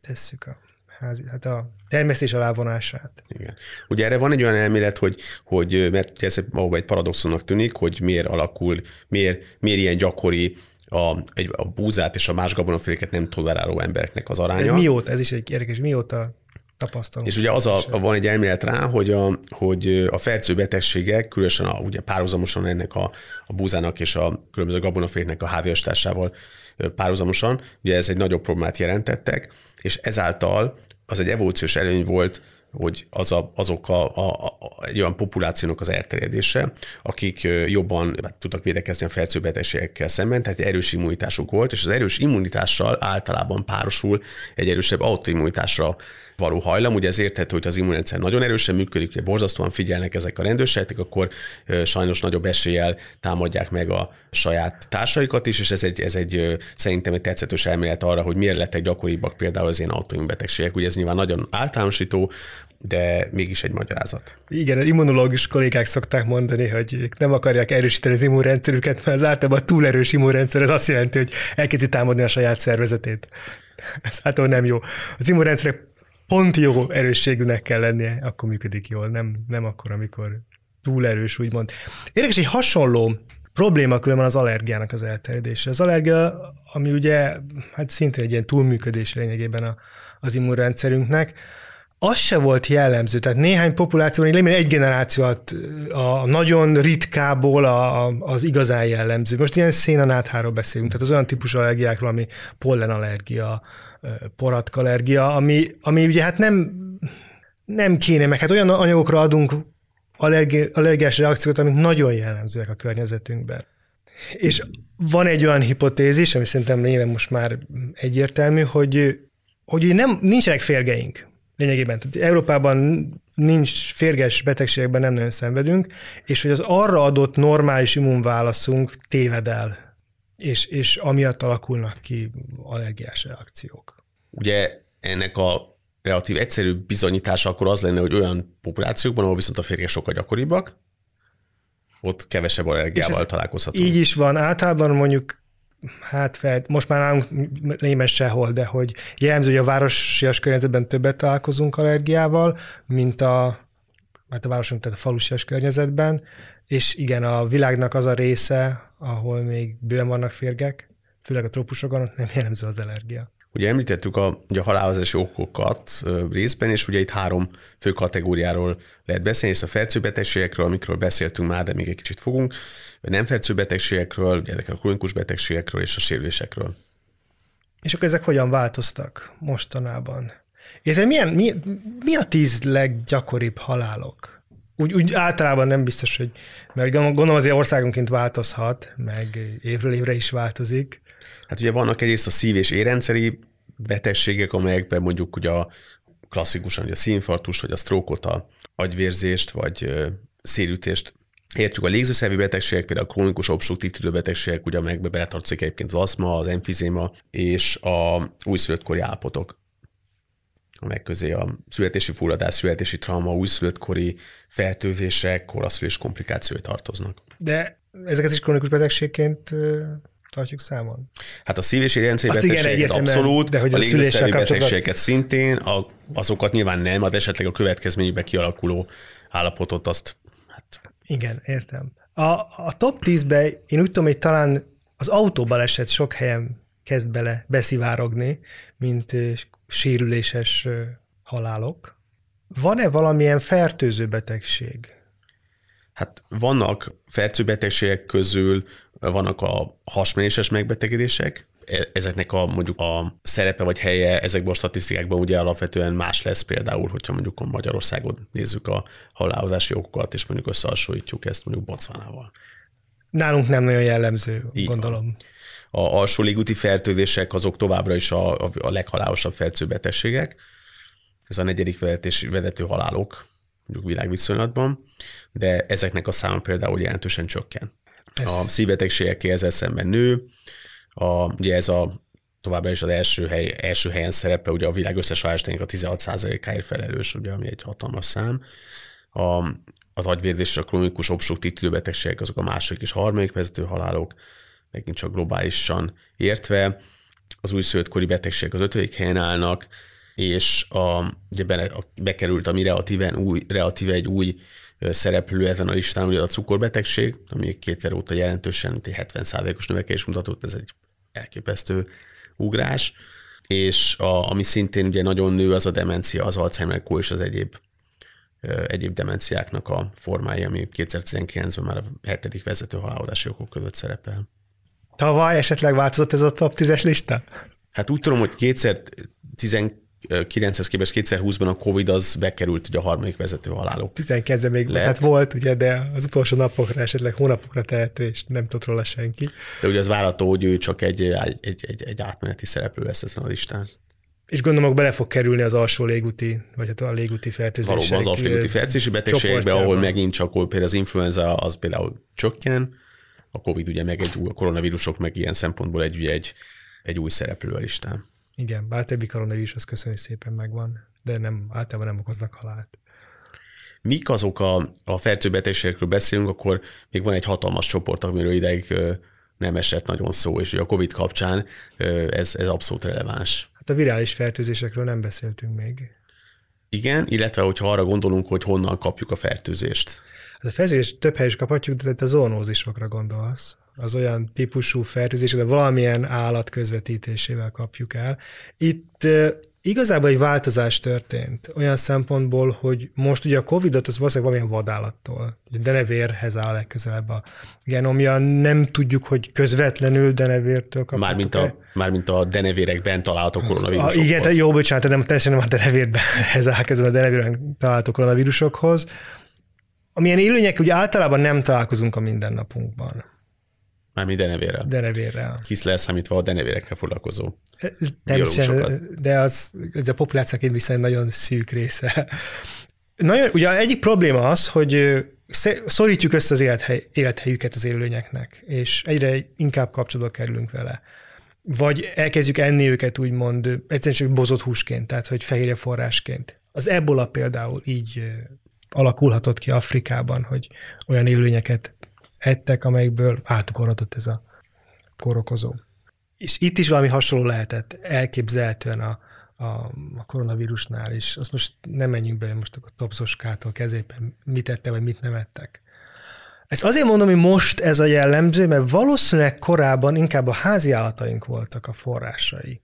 tesszük a házi, hát a termesztés alávonását. Igen. Ugye erre van egy olyan elmélet, hogy, hogy mert ez egy paradoxonnak tűnik, hogy miért alakul, miért, miért ilyen gyakori a, egy, a búzát és a más gabonaféléket nem toleráló embereknek az aránya. De mióta, ez is egy érdekes, mióta tapasztalunk. És ugye az a, van egy elmélet rá, hogy a, hogy a fertőző betegségek, különösen a, ugye párhuzamosan ennek a, a búzának és a különböző gabonaféknek a háviastásával párhuzamosan, ugye ez egy nagyobb problémát jelentettek, és ezáltal az egy evolúciós előny volt hogy az a, azok a, a, a, egy olyan populációnak az elterjedése, akik jobban hát, tudtak védekezni a fertőbetegségekkel szemben, tehát egy erős immunitásuk volt, és az erős immunitással általában párosul egy erősebb autoimmunitásra való hajlam. Ugye ez érthető, hogy az immunrendszer nagyon erősen működik, ugye borzasztóan figyelnek ezek a rendőrségek, akkor sajnos nagyobb eséllyel támadják meg a saját társaikat is, és ez egy, ez egy szerintem egy tetszetős elmélet arra, hogy miért lettek gyakoribbak például az ilyen autoimmunbetegségek. Ugye ez nyilván nagyon általánosító, de mégis egy magyarázat. Igen, az immunológus kollégák szokták mondani, hogy ők nem akarják erősíteni az immunrendszerüket, mert az általában a túlerős immunrendszer, ez azt jelenti, hogy elkezdi támadni a saját szervezetét. Ez általában nem jó. Az immunrendszerek pont jó erősségűnek kell lennie, akkor működik jól, nem, nem akkor, amikor túl erős, úgymond. Érdekes, egy hasonló probléma különben az allergiának az elterjedése. Az allergia, ami ugye hát szintén egy ilyen túlműködés lényegében a, az immunrendszerünknek, az se volt jellemző, tehát néhány populációban, egy generáció a nagyon ritkából a, a, az igazán jellemző. Most ilyen szénanátháról beszélünk, tehát az olyan típusú allergiákról, ami pollenallergia, poratkallergia, ami, ami ugye hát nem, nem kéne, meg hát olyan anyagokra adunk allergi, allergiás reakciót, amik nagyon jellemzőek a környezetünkben. És van egy olyan hipotézis, ami szerintem lényegében most már egyértelmű, hogy, hogy nem, nincsenek férgeink lényegében. Tehát Európában nincs férges betegségekben nem nagyon szenvedünk, és hogy az arra adott normális immunválaszunk téved el, és, és amiatt alakulnak ki allergiás reakciók. Ugye ennek a relatív egyszerű bizonyítása akkor az lenne, hogy olyan populációkban, ahol viszont a férgek sokkal gyakoribbak, ott kevesebb allergiával találkozhatunk. Így is van. Általában mondjuk hát fel, most már nálunk német sehol, de hogy jellemző, hogy a városias környezetben többet találkozunk allergiával, mint a, hát a városunk, tehát a falusias környezetben, és igen, a világnak az a része, ahol még bőven vannak férgek, főleg a trópusokon, ott nem jellemző az allergia. Ugye említettük a, ugye a halálozási okokat részben, és ugye itt három fő kategóriáról lehet beszélni, és a fertőbetegségekről, amikről beszéltünk már, de még egy kicsit fogunk, vagy nem fertőbetegségekről, ezekről a krónikus betegségekről és a sérülésekről. És akkor ezek hogyan változtak mostanában? És milyen, mi, mi a tíz leggyakoribb halálok? Úgy, úgy általában nem biztos, hogy, mert gondolom azért országonként változhat, meg évről évre is változik. Hát ugye vannak egyrészt a szív- és érrendszeri betegségek, amelyekben mondjuk ugye a klasszikusan ugye a színfartust, vagy a sztrókot, a agyvérzést, vagy szélütést Értjük a légzőszervi betegségek, például a krónikus obstruktív betegségek, ugye amelyekbe beletartozik egyébként az aszma, az emfizéma és a újszülöttkori állapotok amelyek közé a születési fulladás, születési trauma, újszülöttkori fertőzések, koraszülés komplikációi tartoznak. De ezeket is krónikus betegségként tartjuk számon? Hát a szív- és betegségeket abszolút, de hogy a, a légzőszervi betegségeket szintén, a, azokat nyilván nem, az esetleg a következményben kialakuló állapotot azt hát... Igen, értem. A, a top 10-be én úgy tudom, hogy talán az autóbaleset sok helyen kezd bele beszivárogni, mint sérüléses halálok. Van-e valamilyen fertőző betegség? Hát vannak fertőbetegségek közül, vannak a hasmenéses megbetegedések, e, ezeknek a mondjuk a szerepe vagy helye ezekben a statisztikákban ugye alapvetően más lesz például, hogyha mondjuk a Magyarországon nézzük a halálozási okokat, és mondjuk összehasonlítjuk ezt mondjuk Botswanával. Nálunk nem nagyon jellemző, Így gondolom. Van. A alsó légúti fertőzések azok továbbra is a, a, a leghalálosabb fertőbetegségek. Ez a negyedik vezetés, vezető halálok, mondjuk világviszonylatban, de ezeknek a száma például jelentősen csökken. Ez... A szívbetegségek ezzel szemben nő, a, ugye ez a továbbra is az első, hely, első helyen szerepe, ugye a világ összes halástánynak a 16%-áért felelős, ugye, ami egy hatalmas szám. A, az agyvérdés és a krónikus obstruktív tüdőbetegségek azok a második és harmadik vezető halálok, megint csak globálisan értve. Az újszülöttkori betegségek az ötödik helyen állnak, és a, ugye be, a, bekerült, ami relatíven új, relatíve egy új szereplő ezen a listán, ugye a cukorbetegség, ami két év óta jelentősen, mint egy 70%-os növekedés mutatott, ez egy elképesztő ugrás, és a, ami szintén ugye nagyon nő, az a demencia, az Alzheimer és az egyéb egyéb demenciáknak a formái, ami 2019-ben már a hetedik vezető halálozási okok között szerepel. Tavaly esetleg változott ez a top 10-es lista? Hát úgy tudom, hogy 2019-hez képest 2020-ban a Covid az bekerült ugye a harmadik vezető halálok. 19 még Lehet. hát volt, ugye, de az utolsó napokra, esetleg hónapokra tehető, és nem tudott róla senki. De ugye az várható, hogy ő csak egy, egy, egy, egy átmeneti szereplő lesz ezen a listán. És gondolom, bele fog kerülni az alsó légúti, vagy hát a légúti fertőzések. Valóban az alsó légúti fertőzési betegségekben, ahol megint csak például az influenza az például csökken, a Covid ugye meg egy új, a koronavírusok meg ilyen szempontból egy, egy, egy új szereplő a listán. Igen, bár többi koronavírus, az köszönjük szépen megvan, de nem, általában nem okoznak halált. Mik azok a, a fertőbetegségekről beszélünk, akkor még van egy hatalmas csoport, amiről ideig nem esett nagyon szó, és ugye a COVID kapcsán ez, ez abszolút releváns. Hát a virális fertőzésekről nem beszéltünk még. Igen, illetve hogyha arra gondolunk, hogy honnan kapjuk a fertőzést. Hát a fertőzést több helyes kaphatjuk, de te a zoonózisokra gondolsz. Az olyan típusú fertőzés, de valamilyen állat közvetítésével kapjuk el. Itt igazából egy változás történt olyan szempontból, hogy most ugye a Covid-ot az valószínűleg valamilyen vadállattól, denevérhez áll legközelebb a genomja, nem tudjuk, hogy közvetlenül denevértől kapjuk. Mármint a, mármint a denevérekben található koronavírusokhoz. A, igen, jó, bocsánat, nem, teljesen nem a denevérben áll közel a denevérben található koronavírusokhoz, amilyen élőnyek ugye általában nem találkozunk a mindennapunkban. Mármint denevérrel. Denevérrel. Kis számítva a denevérekkel foglalkozó Természetesen, de az, az a populációk egy viszonylag nagyon szűk része. Nagyon, ugye egyik probléma az, hogy szorítjuk össze az élethely, élethelyüket az élőlényeknek, és egyre inkább kapcsolatba kerülünk vele. Vagy elkezdjük enni őket úgymond egyszerűen csak bozott húsként, tehát hogy fehérje forrásként. Az ebola például így alakulhatott ki Afrikában, hogy olyan élőlényeket ettek, amelyekből átukorhatott ez a korokozó. És itt is valami hasonló lehetett elképzelhetően a, a, a koronavírusnál is. Azt most nem menjünk be most a topszoskától kezében, mit ette, vagy mit nem ettek. Ezt azért mondom, hogy most ez a jellemző, mert valószínűleg korábban inkább a házi állataink voltak a forrásai.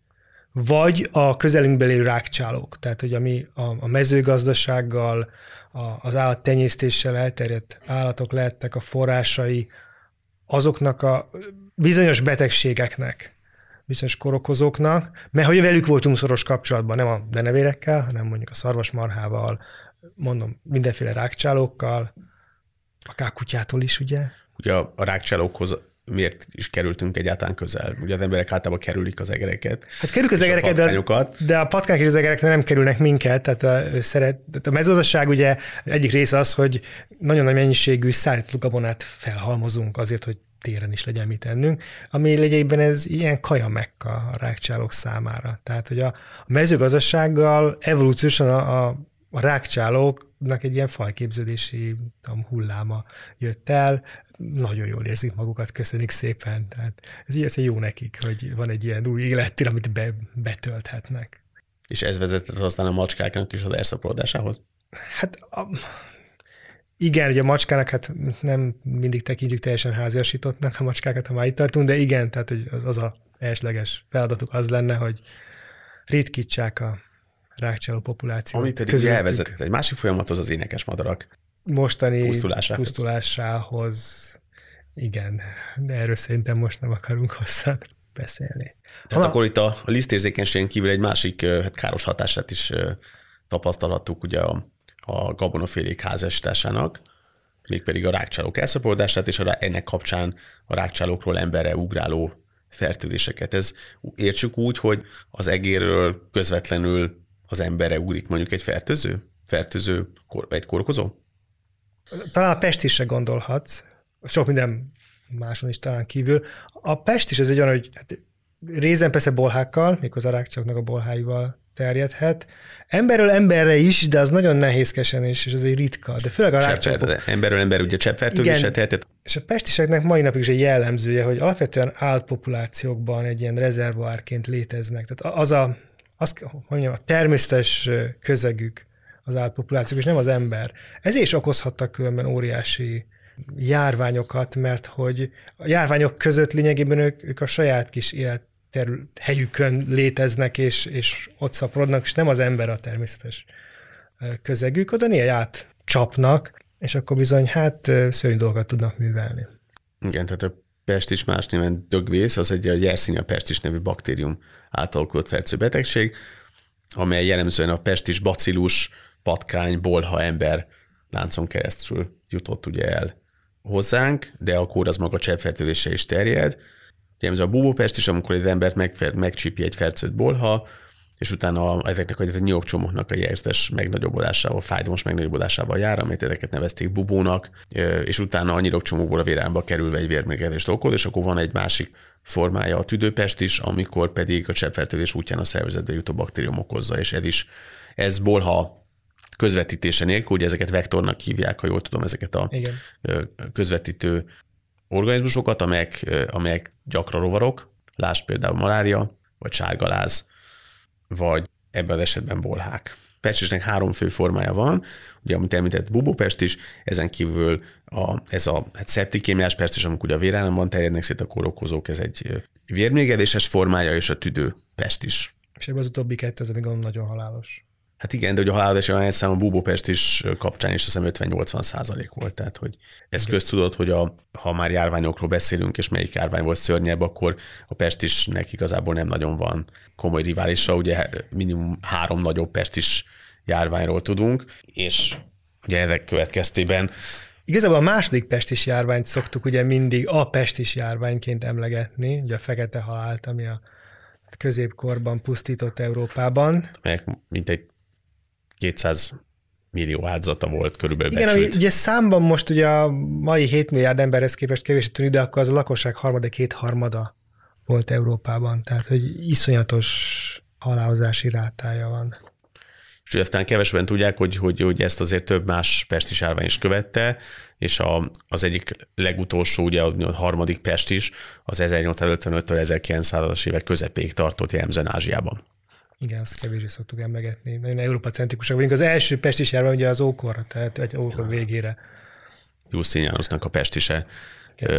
Vagy a közelünkben lévő rákcsálók, tehát hogy ami a, a mezőgazdasággal, a, az állattenyésztéssel elterjedt állatok lehettek a forrásai azoknak a bizonyos betegségeknek, bizonyos korokozóknak, mert hogy velük voltunk szoros kapcsolatban, nem a denevérekkel, hanem mondjuk a szarvasmarhával, mondom, mindenféle rákcsálókkal, akár kutyától is, ugye? Ugye a, a rákcsálókhoz miért is kerültünk egyáltalán közel? Ugye az emberek általában kerülik az egereket. Hát kerülik az egereket, de, az, de a patkányok és az egerek nem kerülnek minket, tehát a, szeret, tehát a mezőgazdaság ugye egyik része az, hogy nagyon nagy mennyiségű szállított gabonát felhalmozunk azért, hogy téren is legyen mit ennünk, ami legyében ez ilyen kaja mekka a rákcsálók számára. Tehát, hogy a, a mezőgazdasággal evolúciósan a, a, a rákcsálóknak egy ilyen fajképződési tudom, hulláma jött el, nagyon jól érzik magukat, köszönik szépen. Tehát ez, ez jó nekik, hogy van egy ilyen új élettér, amit be, betölthetnek. És ez vezetett aztán a macskáknak is az elszaporodásához? Hát a, igen, ugye a macskának hát nem mindig tekintjük teljesen háziasítottnak a macskákat, ha már itt tartunk, de igen, tehát hogy az, az a elsleges feladatuk az lenne, hogy ritkítsák a rákcsáló populációt. Ami pedig elvezetett egy másik folyamathoz az énekes madarak mostani pusztulásához. pusztulásához. Igen, de erről szerintem most nem akarunk hosszan beszélni. Tehát ha, akkor itt a lisztérzékenységen kívül egy másik hát káros hatását is tapasztalhattuk ugye a a gabonafélék házasításának, mégpedig a rákcsálók elszaporodását, és ennek kapcsán a rákcsálókról emberre ugráló fertőzéseket. Ez értsük úgy, hogy az egérről közvetlenül az emberre ugrik mondjuk egy fertőző? Fertőző, egy korkozó? Talán a pest is gondolhatsz, sok minden máson is talán kívül. A pest is ez egy olyan, hogy hát részen persze bolhákkal, méghozzá a rákcsálóknak a bolháival terjedhet. Emberről emberre is, de az nagyon nehézkesen is, és az egy ritka, de főleg a rákcsapok. Emberről ember ugye cseppfertőzése tehetett. És a pestiseknek mai napig is egy jellemzője, hogy alapvetően állatpopulációkban egy ilyen rezervoárként léteznek. Tehát az a, az, mondjam, a természetes közegük az állatpopulációk, és nem az ember. Ezért is okozhattak különben óriási járványokat, mert hogy a járványok között lényegében ők, ők a saját kis élet terül, helyükön léteznek, és, és ott szaporodnak, és nem az ember a természetes közegük, oda néha csapnak, és akkor bizony hát szörnyű dolgokat tudnak művelni. Igen, tehát a pestis más néven dögvész, az egy a Yersinia pestis nevű baktérium által okozott fertőző betegség, amely jellemzően a pestis bacillus, patkány, bolha ember láncon keresztül jutott ugye el hozzánk, de akkor az maga cseppfertőzése is terjed, Ugye a búbópest is, amikor egy embert meg, megcsípi egy fercőt bolha, és utána ezeknek a nyomokcsomóknak a jelzes megnagyobbodásával, fájdalmas megnagyobbodásával jár, amit ezeket nevezték bubónak, és utána a nyirokcsomókból a vérámba kerülve egy vérmérgezést okoz, és akkor van egy másik formája a tüdőpest is, amikor pedig a cseppfertőzés útján a szervezetbe jutó baktérium okozza, és ez is, ez bolha közvetítése nélkül, ugye ezeket vektornak hívják, ha jól tudom, ezeket a Igen. közvetítő organizmusokat, amelyek, amelyek gyakran rovarok, lásd például malária, vagy sárgaláz, vagy ebben az esetben bolhák. Pestisnek három fő formája van, ugye amit említett bubópest is, ezen kívül a, ez a hát szeptikémiás pest is, amikor ugye a vérállamban terjednek szét a kórokozók, ez egy vérmégedéses formája, és a tüdő pest is. És ebben az utóbbi kettő az, ami nagyon halálos. Hát igen, de hogy a halálozási arányszám a Búbópest is kapcsán is azt hiszem 50-80 százalék volt. Tehát, hogy ez köztudott, hogy a, ha már járványokról beszélünk, és melyik járvány volt szörnyebb, akkor a Pest is nek igazából nem nagyon van komoly riválisa. Ugye minimum három nagyobb Pest is járványról tudunk, és ugye ezek következtében Igazából a második pestis járványt szoktuk ugye mindig a pestis járványként emlegetni, ugye a fekete halált, ami a középkorban pusztított Európában. Melyek mintegy 200 millió áldozata volt körülbelül Igen, ami ugye számban most ugye a mai 7 milliárd emberhez képest kevés tűnik, de akkor az a lakosság harmadik kétharmada volt Európában. Tehát, hogy iszonyatos halálozási rátája van. És ugye aztán kevesebben tudják, hogy, hogy, hogy ezt azért több más pestis járvány is követte, és a, az egyik legutolsó, ugye a harmadik pest is, az 1855-től 1900-as évek közepéig tartott jellemzően Ázsiában. Igen, azt kevésbé szoktuk emlegetni. Nagyon Európa centrikusak vagyunk. Az első pestis járvány ugye az ókor, tehát vagy ókor végére. Justinianusnak a pestise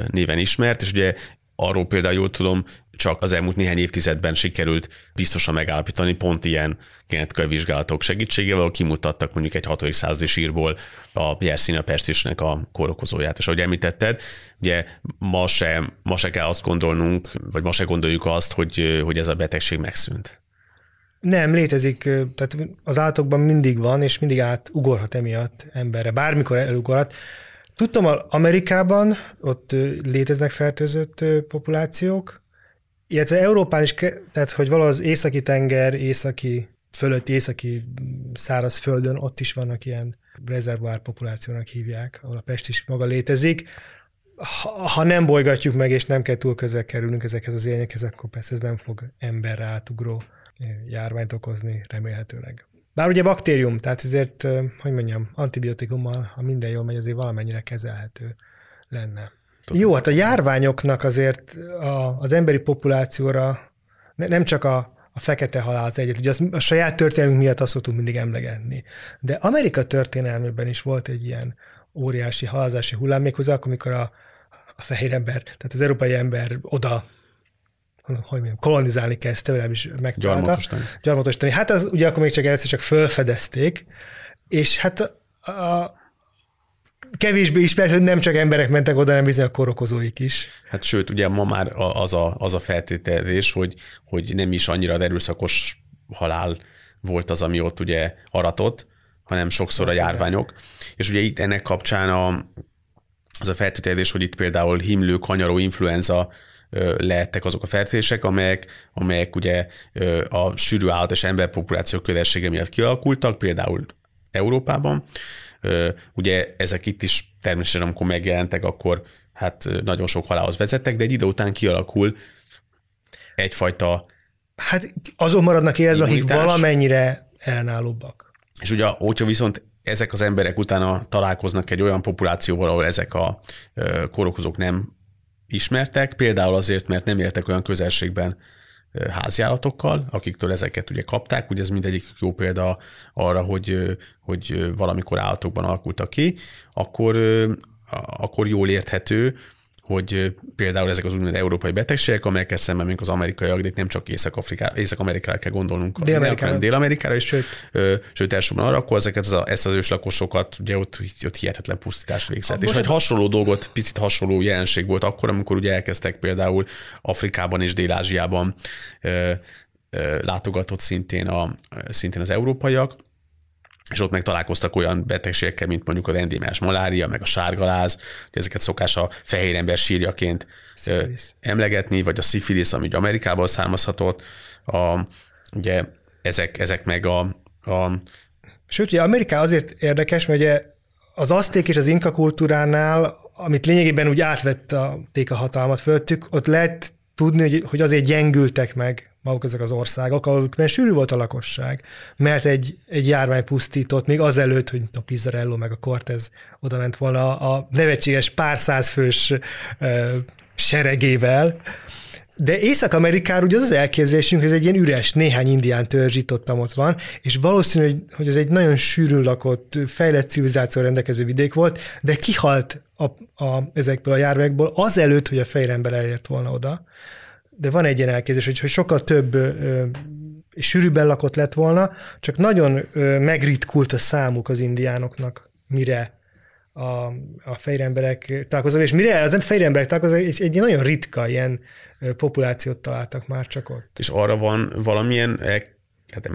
néven ismert, és ugye arról például jól tudom, csak az elmúlt néhány évtizedben sikerült biztosan megállapítani pont genetikai vizsgálatok segítségével, ahol kimutattak mondjuk egy 6. századi sírból a Yersinia pestisnek a kórokozóját. És ahogy említetted, ugye ma se, ma se kell azt gondolnunk, vagy ma se gondoljuk azt, hogy, hogy ez a betegség megszűnt. Nem, létezik, tehát az állatokban mindig van, és mindig átugorhat emiatt emberre, bármikor elugorhat. Tudtam, Amerikában ott léteznek fertőzött populációk, illetve Európán is, tehát hogy valahogy az északi tenger, északi, fölötti északi száraz földön, ott is vannak ilyen rezervár populációnak hívják, ahol a pest is maga létezik. Ha, ha nem bolygatjuk meg, és nem kell túl közel kerülnünk ezekhez az élnyekhez, akkor persze ez nem fog emberre átugró járványt okozni remélhetőleg. Bár ugye baktérium, tehát azért, hogy mondjam, antibiotikummal, ha minden jól megy, azért valamennyire kezelhető lenne. Tudom. Jó, hát a járványoknak azért a, az emberi populációra ne, nem csak a, a fekete halál az egyet, ugye az, a saját történelmünk miatt azt szoktunk mindig emlegetni. De Amerika történelmében is volt egy ilyen óriási halázási hullám, méghozzá akkor, amikor a, a fehér ember, tehát az európai ember oda hogy mondjam, kolonizálni kezdte, legalábbis megtalálta. Gyarmatosítani. Gyarmatosítani. Hát az ugye akkor még csak először csak fölfedezték, és hát a, kevésbé ismert, hogy nem csak emberek mentek oda, hanem bizony a korokozóik is. Hát sőt, ugye ma már az a, az a feltételezés, hogy, hogy nem is annyira erőszakos halál volt az, ami ott ugye aratott, hanem sokszor a járványok. És ugye itt ennek kapcsán a, az a feltételezés, hogy itt például himlő, kanyaró, influenza lehettek azok a fertőzések, amelyek, amelyek ugye a sűrű állat és emberpopuláció közelsége miatt kialakultak, például Európában. Ugye ezek itt is természetesen, amikor megjelentek, akkor hát nagyon sok halálhoz vezettek, de egy idő után kialakul egyfajta Hát azon maradnak életben, akik valamennyire ellenállóbbak. És ugye, hogyha viszont ezek az emberek utána találkoznak egy olyan populációval, ahol ezek a kórokozók nem ismertek, például azért, mert nem éltek olyan közelségben háziállatokkal, akiktől ezeket ugye kapták, ugye ez mindegyik jó példa arra, hogy, hogy valamikor állatokban alakultak ki, akkor, akkor jól érthető, hogy például ezek az úgynevezett európai betegségek, amelyekkel szemben még az amerikai de nem csak Észak-Afrikára, Észak-Amerikára kell gondolnunk, Dél-Amerikára, Dél-Amerikára is, sőt, sőt elsősorban arra, akkor ezeket az, ezt az őslakosokat, ugye ott, ott hihetetlen pusztítás végzett. És egy hasonló dolgot, picit hasonló jelenség volt akkor, amikor ugye elkezdtek például Afrikában és Dél-Ázsiában látogatott szintén, a, szintén az európaiak, és ott meg találkoztak olyan betegségekkel, mint mondjuk a vendémás malária, meg a sárgaláz, hogy ezeket szokás a fehér ember sírjaként Szifilisz. emlegetni, vagy a szifilisz, ami ugye Amerikából származhatott, a, ugye ezek, ezek meg a, a... Sőt, ugye Ameriká azért érdekes, mert ugye az aszték és az inka kultúránál, amit lényegében úgy átvették a hatalmat fölöttük, ott lehet tudni, hogy azért gyengültek meg maguk ezek az országok, ahol sűrű volt a lakosság, mert egy, egy járvány pusztított, még azelőtt, hogy a Pizzarello meg a Cortez oda ment volna a nevetséges pár fős ö, seregével, de Észak-Amerikára ugye az az elképzelésünk, hogy ez egy ilyen üres, néhány indián törzs itt ott, ott van, és valószínű, hogy, hogy ez egy nagyon sűrűn lakott, fejlett civilizáció rendelkező vidék volt, de kihalt a, a, ezekből a járványokból azelőtt, hogy a fehér ember elért volna oda de van egy ilyen elképzelés, hogy, hogy sokkal több ö, sűrűbben lakott lett volna, csak nagyon ö, megritkult a számuk az indiánoknak, mire a, a fehér emberek találkoznak, és mire az fehér emberek találkoznak, és egy nagyon ritka ilyen populációt találtak már csak ott. És arra van valamilyen hát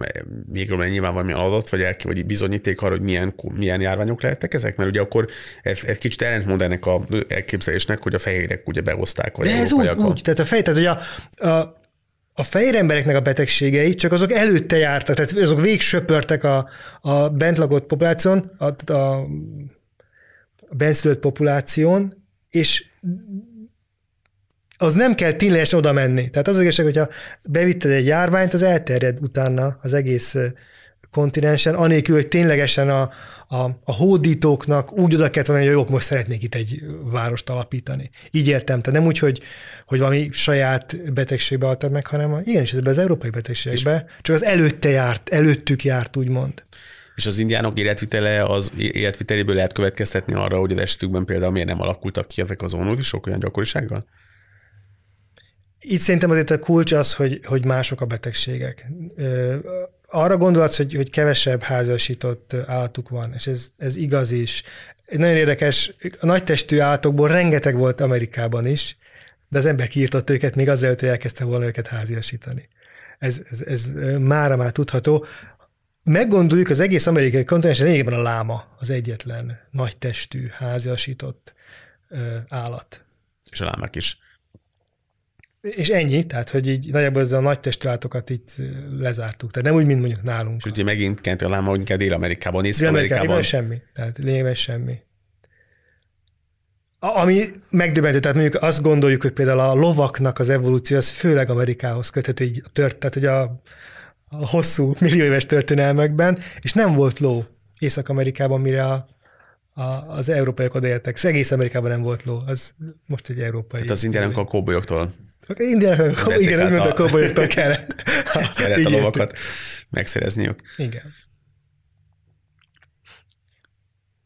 még nyilván valami adat, vagy, el, vagy bizonyíték arra, hogy milyen, milyen járványok lehettek ezek, mert ugye akkor ez egy kicsit ellentmond ennek a elképzelésnek, hogy a fehérek ugye behozták. Vagy De ez úgy, úgy, tehát a fej, tehát hogy a, a a fehér embereknek a betegségei csak azok előtte jártak, tehát azok végsöpörtek a, a bent lakott populáción, a, a, a benszülött populáción, és az nem kell ténylegesen oda menni. Tehát az igazság, hogyha bevitted egy járványt, az elterjed utána az egész kontinensen, anélkül, hogy ténylegesen a, a, a hódítóknak úgy oda kellett mondani, hogy jók, most szeretnék itt egy várost alapítani. Így értem, tehát nem úgy, hogy, hogy valami saját betegségbe adtad meg, hanem igenis, az európai betegségbe, csak az előtte járt, előttük járt, úgymond. És az indiánok életvitele, az életviteléből lehet következtetni arra, hogy az esetükben például miért nem alakultak ki ezek az onózisok olyan gyakorisággal? Itt szerintem azért a kulcs az, hogy, hogy mások a betegségek. Arra gondolsz, hogy, hogy kevesebb házasított állatuk van, és ez, ez igaz is. Nagyon érdekes, a nagytestű állatokból rengeteg volt Amerikában is, de az ember kiírtott őket még azért, hogy elkezdte volna őket háziasítani. Ez, ez, ez mára már tudható. Meggondoljuk, az egész amerikai kontinensen lényegében a láma az egyetlen nagy testű, háziasított állat. És a lámák is. És ennyi, tehát hogy így nagyjából ezzel a nagy testülatokat itt lezártuk. Tehát nem úgy, mint mondjuk nálunk. És ugye megint kent a láma, hogy inkább Dél-Amerikában, Észak-Amerikában. semmi. Tehát lényegében semmi. Ami megdöbbentő, tehát mondjuk azt gondoljuk, hogy például a lovaknak az evolúció az főleg Amerikához köthető, így tört, tehát hogy a, a hosszú millió éves történelmekben, és nem volt ló Észak-Amerikában, mire a, a, az európaiak odaértek. Egész Amerikában nem volt ló, az most egy európai. Tehát az indiánok a kóbolyoktól (laughs) igen, igen, mint a kóbolyoktól kellett. kellett a lovakat (laughs) megszerezniük. Igen.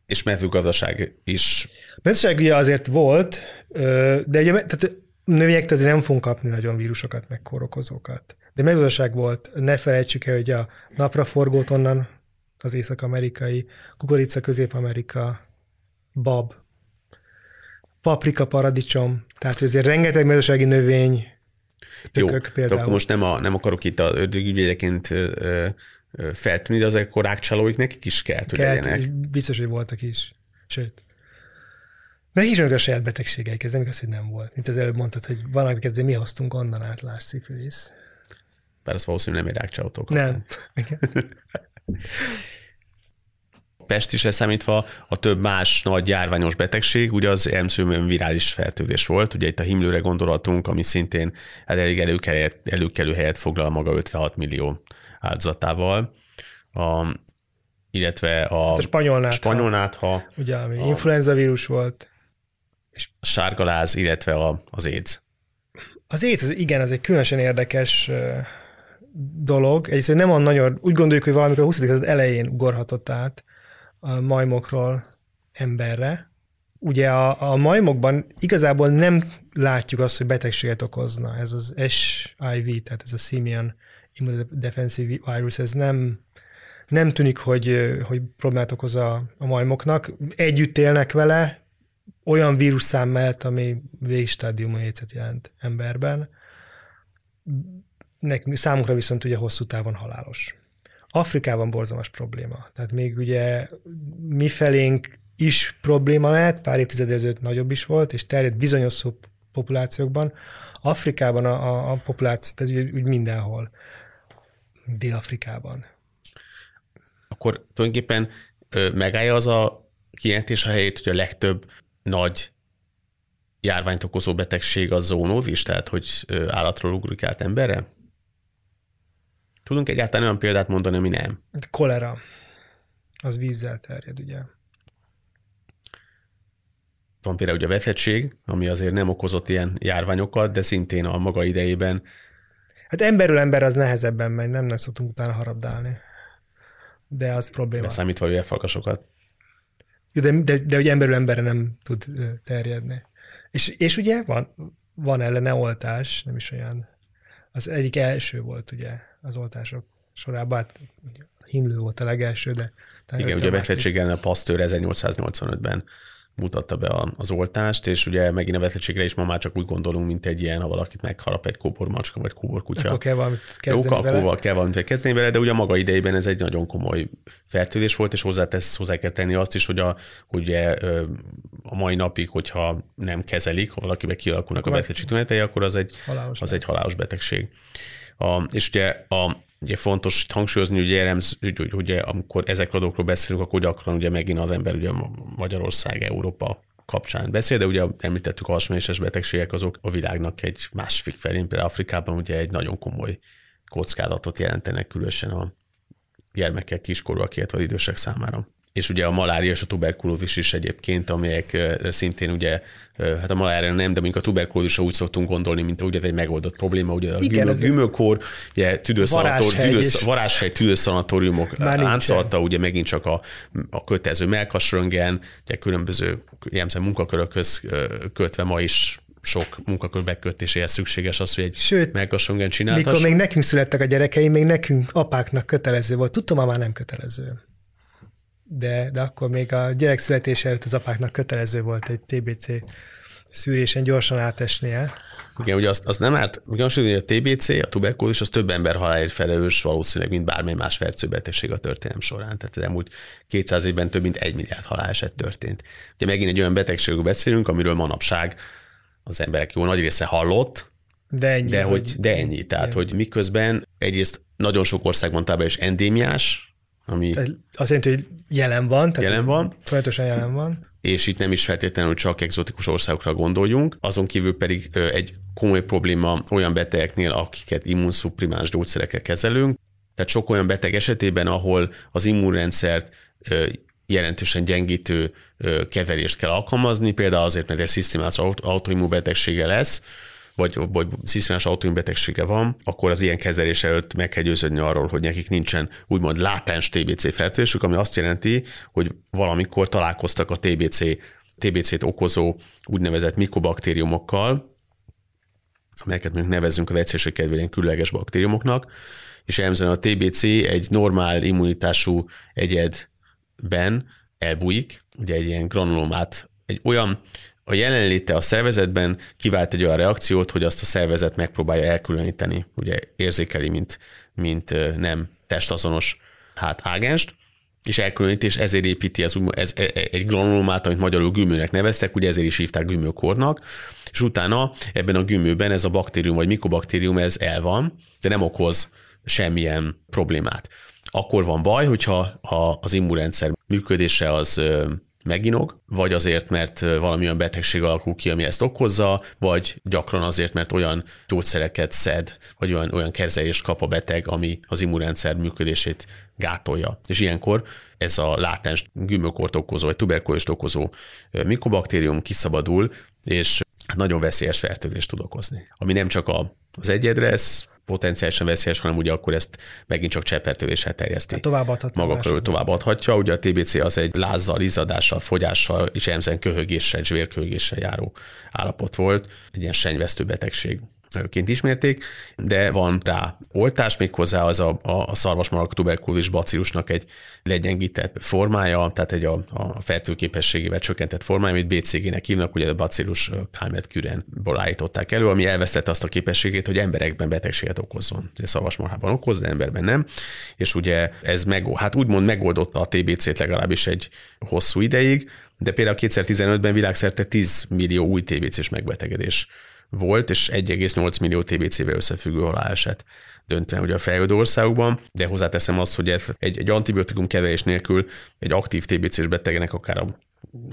És mezőgazdaság is. Mezőgazdaság ugye azért volt, de ugye tehát növényektől azért nem fogunk kapni nagyon vírusokat, meg kórokozókat. De mezőgazdaság volt. Ne felejtsük el, hogy a napraforgót onnan az észak-amerikai, kukorica közép-amerika, bab, paprika, paradicsom, tehát azért rengeteg mezőségi növény, tökök Jó, például. akkor most nem, a, nem akarok itt a ördögügyvédeként feltűnni, de azért akkor rákcsálóik nekik is kell, hogy kell, legyenek. Biztos, hogy voltak is. Sőt. Meg is a saját betegségeik, ez nem igaz, hogy nem volt. Mint az előbb mondtad, hogy van, akiket mi hoztunk onnan át, láss szifilisz. Bár az valószínűleg nem egy rákcsálótól Nem. (laughs) (laughs) Pest is leszámítva a több más nagy járványos betegség, ugye az emszőmön virális fertőzés volt, ugye itt a himlőre gondolatunk, ami szintén hát elég előkelő, előkelő helyet foglal maga 56 millió áldozatával. A, illetve a, hát a spanyol nátha, spanyol nátha ugye, ami a, influenza vírus volt. És a sárgaláz, illetve a, az AIDS. Az AIDS, az, igen, ez egy különösen érdekes dolog. Egyrészt, hogy nem van nagyon, úgy gondoljuk, hogy valamikor a 20. az elején ugorhatott át, majmokról emberre. Ugye a, a majmokban igazából nem látjuk azt, hogy betegséget okozna. Ez az SIV, tehát ez a Simian Immunodefensive Virus, ez nem, nem tűnik, hogy, hogy problémát okoz a, a majmoknak. Együtt élnek vele, olyan vírusszám mellett, ami végstádiumú éjszet jelent emberben. Nekünk, számunkra viszont ugye hosszú távon halálos. Afrikában borzalmas probléma. Tehát még ugye mi felénk is probléma lehet, pár évtized ezelőtt nagyobb is volt, és terjed bizonyos populációkban. Afrikában a, a, a populáció, tehát úgy, úgy mindenhol. Dél-Afrikában. Akkor tulajdonképpen megállja az a kijelentés a helyét, hogy a legtöbb nagy járványt okozó betegség a zónózis, tehát hogy állatról ugrik át emberre? Tudunk egyáltalán olyan példát mondani, ami nem? Kolera. Az vízzel terjed, ugye. Van például ugye a veszettség, ami azért nem okozott ilyen járványokat, de szintén a maga idejében. Hát emberről ember az nehezebben megy, nem nem szoktunk utána harabdálni. De az probléma. Leszámítva vérfalkasokat. De, de, de hogy emberről emberre nem tud terjedni. És, és ugye van, van ellene oltás, nem is olyan. Az egyik első volt ugye az oltások sorában, hát himlő volt a legelső, de... Igen, ugye a betegségen a Pasteur 1885-ben mutatta be az oltást, és ugye megint a veszettségre is ma már csak úgy gondolunk, mint egy ilyen, ha valakit megharap egy kóbormacska vagy kóborkutya. Akkor kell valamit kezdeni Jó, vele. kell valamit kezdeni vele, de ugye a maga idejében ez egy nagyon komoly fertőzés volt, és hozzátesz, hozzá kell tenni azt is, hogy a, ugye, a mai napig, hogyha nem kezelik, ha valakiben kialakulnak akkor a veszettség tünetei, akkor az egy halálos, az egy halálos betegség. A, és ugye a Ugye fontos hangsúlyozni, hogy, jellemz, hogy ugye, amikor ezekről a dolgokról beszélünk, akkor gyakran ugye megint az ember ugye Magyarország, Európa kapcsán beszél, de ugye említettük a hasmenéses betegségek, azok a világnak egy másik felén, például Afrikában ugye egy nagyon komoly kockázatot jelentenek, különösen a gyermekek, kiskorúak, illetve az idősek számára és ugye a malária és a tuberkulózis is egyébként, amelyek szintén ugye, hát a malária nem, de mondjuk a tuberkulózisra úgy szoktunk gondolni, mint ugye egy megoldott probléma, ugye a Igen, gümö, gyümölkór, ugye varázshegy, tüdőszanatóriumok láncolata, ugye megint csak a, a kötelező melkasröngen, ugye különböző jellemzően munkakörökhöz kötve ma is sok munkakör bekötéséhez szükséges az, hogy egy Sőt, melkasröngen csináltass. Mikor még nekünk születtek a gyerekeim, még nekünk apáknak kötelező volt. Tudtam, már nem kötelező de, de akkor még a gyerek születése előtt az apáknak kötelező volt egy TBC szűrésen gyorsan átesnie. Igen, ugye azt, azt nem árt, hogy a TBC, a tuberkulózis, az több ember halálért felelős valószínűleg, mint bármely más fertőbetegség a történelem során. Tehát az elmúlt 200 évben több mint egy milliárd haláleset történt. Ugye megint egy olyan betegségről beszélünk, amiről manapság az emberek jó nagy része hallott, de ennyi. De, hogy, de ennyi. Tehát, hogy miközben egyrészt nagyon sok országban továbbra is endémiás, ami tehát azt jelenti, hogy jelen van. Tehát jelen van. Folyamatosan jelen van. És itt nem is feltétlenül csak egzotikus országokra gondoljunk, azon kívül pedig egy komoly probléma olyan betegeknél, akiket immunszuprimáns gyógyszerekkel kezelünk. Tehát sok olyan beteg esetében, ahol az immunrendszert jelentősen gyengítő keverést kell alkalmazni, például azért, mert egy szisztémás autoimmunbetegsége lesz, vagy, vagy szisztémás autoimmunbetegsége van, akkor az ilyen kezelés előtt meg kell győződni arról, hogy nekik nincsen úgymond látens TBC fertőzésük, ami azt jelenti, hogy valamikor találkoztak a TBC, TBC-t okozó úgynevezett mikobaktériumokkal, amelyeket mondjuk nevezünk az egyszerűség kedvéért különleges baktériumoknak, és jellemzően a TBC egy normál immunitású egyedben elbújik, ugye egy ilyen granulomát, egy olyan a jelenléte a szervezetben kivált egy olyan reakciót, hogy azt a szervezet megpróbálja elkülöníteni, ugye érzékeli, mint, mint nem testazonos hát ágenst, és elkülönítés ezért építi ez, ez, e, e, egy granulomát, amit magyarul gümőnek neveztek, ugye ezért is hívták gümőkornak, és utána ebben a gümőben ez a baktérium vagy mikobaktérium ez el van, de nem okoz semmilyen problémát. Akkor van baj, hogyha ha az immunrendszer működése az meginog, vagy azért, mert valami olyan betegség alakul ki, ami ezt okozza, vagy gyakran azért, mert olyan gyógyszereket szed, vagy olyan, olyan kezelést kap a beteg, ami az immunrendszer működését gátolja. És ilyenkor ez a látens gümökort okozó, vagy tuberkulózist okozó mikobaktérium kiszabadul, és nagyon veszélyes fertőzést tud okozni. Ami nem csak az egyedre, ez potenciálisan veszélyes, hanem ugye akkor ezt megint csak cseppfertőzéssel terjeszti. Továbbadhatja. Magakról továbbadhatja. Ugye a TBC az egy lázzal, izadással, fogyással és emzen köhögéssel, zsvérköhögéssel járó állapot volt. Egy ilyen senyvesztő betegség ként ismerték, de van rá oltás, méghozzá az a, a, szarvasmarak tuberkulózis bacillusnak egy legyengített formája, tehát egy a, a fertőképességével csökkentett formája, amit BCG-nek hívnak, ugye a bacillus Calmet kürenból állították elő, ami elvesztette azt a képességét, hogy emberekben betegséget okozzon. Ugye szarvasmarhában okoz, de emberben nem. És ugye ez meg, hát úgymond megoldotta a TBC-t legalábbis egy hosszú ideig, de például 2015-ben világszerte 10 millió új TBC-s megbetegedés volt, és 1,8 millió TBC-vel összefüggő haláleset döntően ugye a fejlődő országokban, de hozzáteszem azt, hogy ez egy, egy antibiotikum keverés nélkül egy aktív TBC-s betegnek akár a,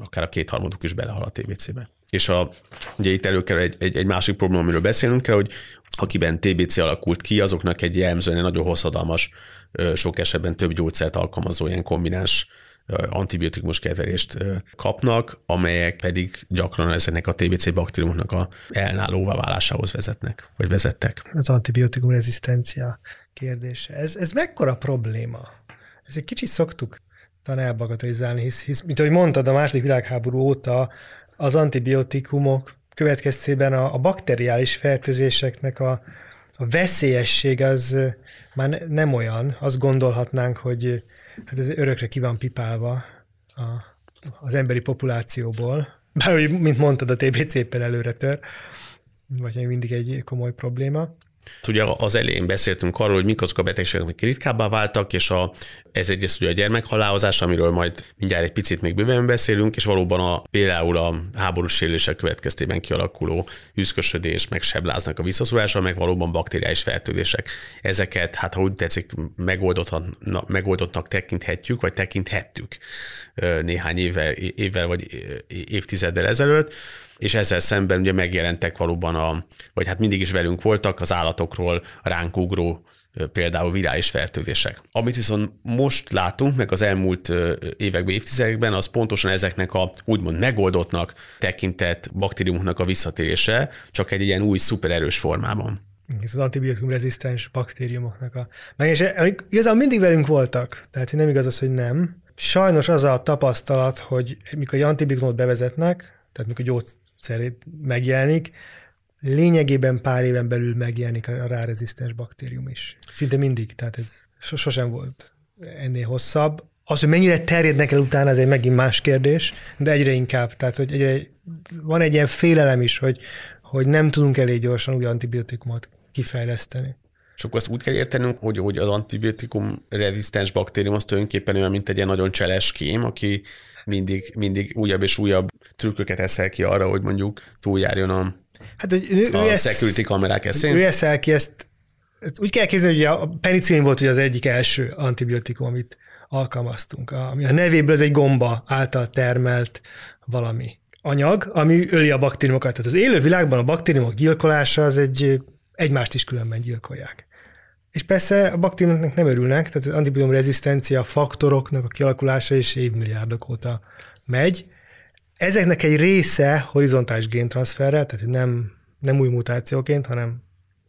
akár a kétharmaduk is belehal a TBC-be. És a, ugye itt előkerül egy, egy, egy másik probléma, amiről beszélnünk kell, hogy akiben TBC alakult ki, azoknak egy jellemzően nagyon hosszadalmas, sok esetben több gyógyszert alkalmazó ilyen kombináns antibiotikumos kezelést kapnak, amelyek pedig gyakran ezeknek a TBC baktériumoknak a elnálóvá válásához vezetnek, vagy vezettek. Az antibiotikum rezisztencia kérdése. Ez, ez mekkora probléma? Ez egy kicsit szoktuk talán elbagatelizálni, hisz, hisz, mint ahogy mondtad, a második világháború óta az antibiotikumok következtében a, a bakteriális fertőzéseknek a, a veszélyesség az már nem olyan. Azt gondolhatnánk, hogy hát ez örökre ki van pipálva a az emberi populációból, bár, mint mondtad, a TBC éppen előre tör, vagy mindig egy komoly probléma. Ugye az elején beszéltünk arról, hogy mik azok a betegségek, amik ritkábbá váltak, és a, ez egyrészt ugye a gyermekhalálozás, amiről majd mindjárt egy picit még bőven beszélünk, és valóban a, például a háborús sérülések következtében kialakuló üszkösödés, meg sebláznak a visszaszolása, meg valóban bakteriális fertőzések. Ezeket, hát ha úgy tetszik, megoldottnak, megoldottnak tekinthetjük, vagy tekinthettük néhány évvel, évvel vagy évtizeddel ezelőtt és ezzel szemben ugye megjelentek valóban a, vagy hát mindig is velünk voltak az állatokról ránk ugró például virális fertőzések. Amit viszont most látunk, meg az elmúlt években, évtizedekben, az pontosan ezeknek a úgymond megoldottnak tekintett baktériumoknak a visszatérése, csak egy ilyen új szupererős formában. Ez az antibiotikum rezisztens baktériumoknak a... Meg és igazából mindig velünk voltak, tehát nem igaz az, hogy nem. Sajnos az a tapasztalat, hogy mikor egy antibiotikumot bevezetnek, tehát mikor gyógy, szerint megjelenik, lényegében pár éven belül megjelenik a rárezisztens baktérium is. Szinte mindig, tehát ez sosem volt ennél hosszabb. Az, hogy mennyire terjednek el utána, ez egy megint más kérdés, de egyre inkább. Tehát, hogy egyre, van egy ilyen félelem is, hogy, hogy nem tudunk elég gyorsan új antibiotikumot kifejleszteni. És akkor azt úgy kell értenünk, hogy, hogy az antibiotikum rezisztens baktérium az tulajdonképpen olyan, mint egy ilyen nagyon cseles kém, aki mindig, mindig újabb és újabb trükköket eszel ki arra, hogy mondjuk túljárjon a, hát, hogy ő, a ő security ezt, kamerák eszén. Ő eszel ki ezt, ezt úgy kell képzelni, hogy a penicillin volt ugye az egyik első antibiotikum, amit alkalmaztunk. Ami a nevéből ez egy gomba által termelt valami anyag, ami öli a baktériumokat. Tehát az élő világban a baktériumok gyilkolása az egy egymást is különben gyilkolják. És persze a baktériumoknak nem örülnek, tehát az antibiotikum rezisztencia faktoroknak a kialakulása is évmilliárdok óta megy. Ezeknek egy része horizontális géntranszferrel, tehát nem, nem új mutációként, hanem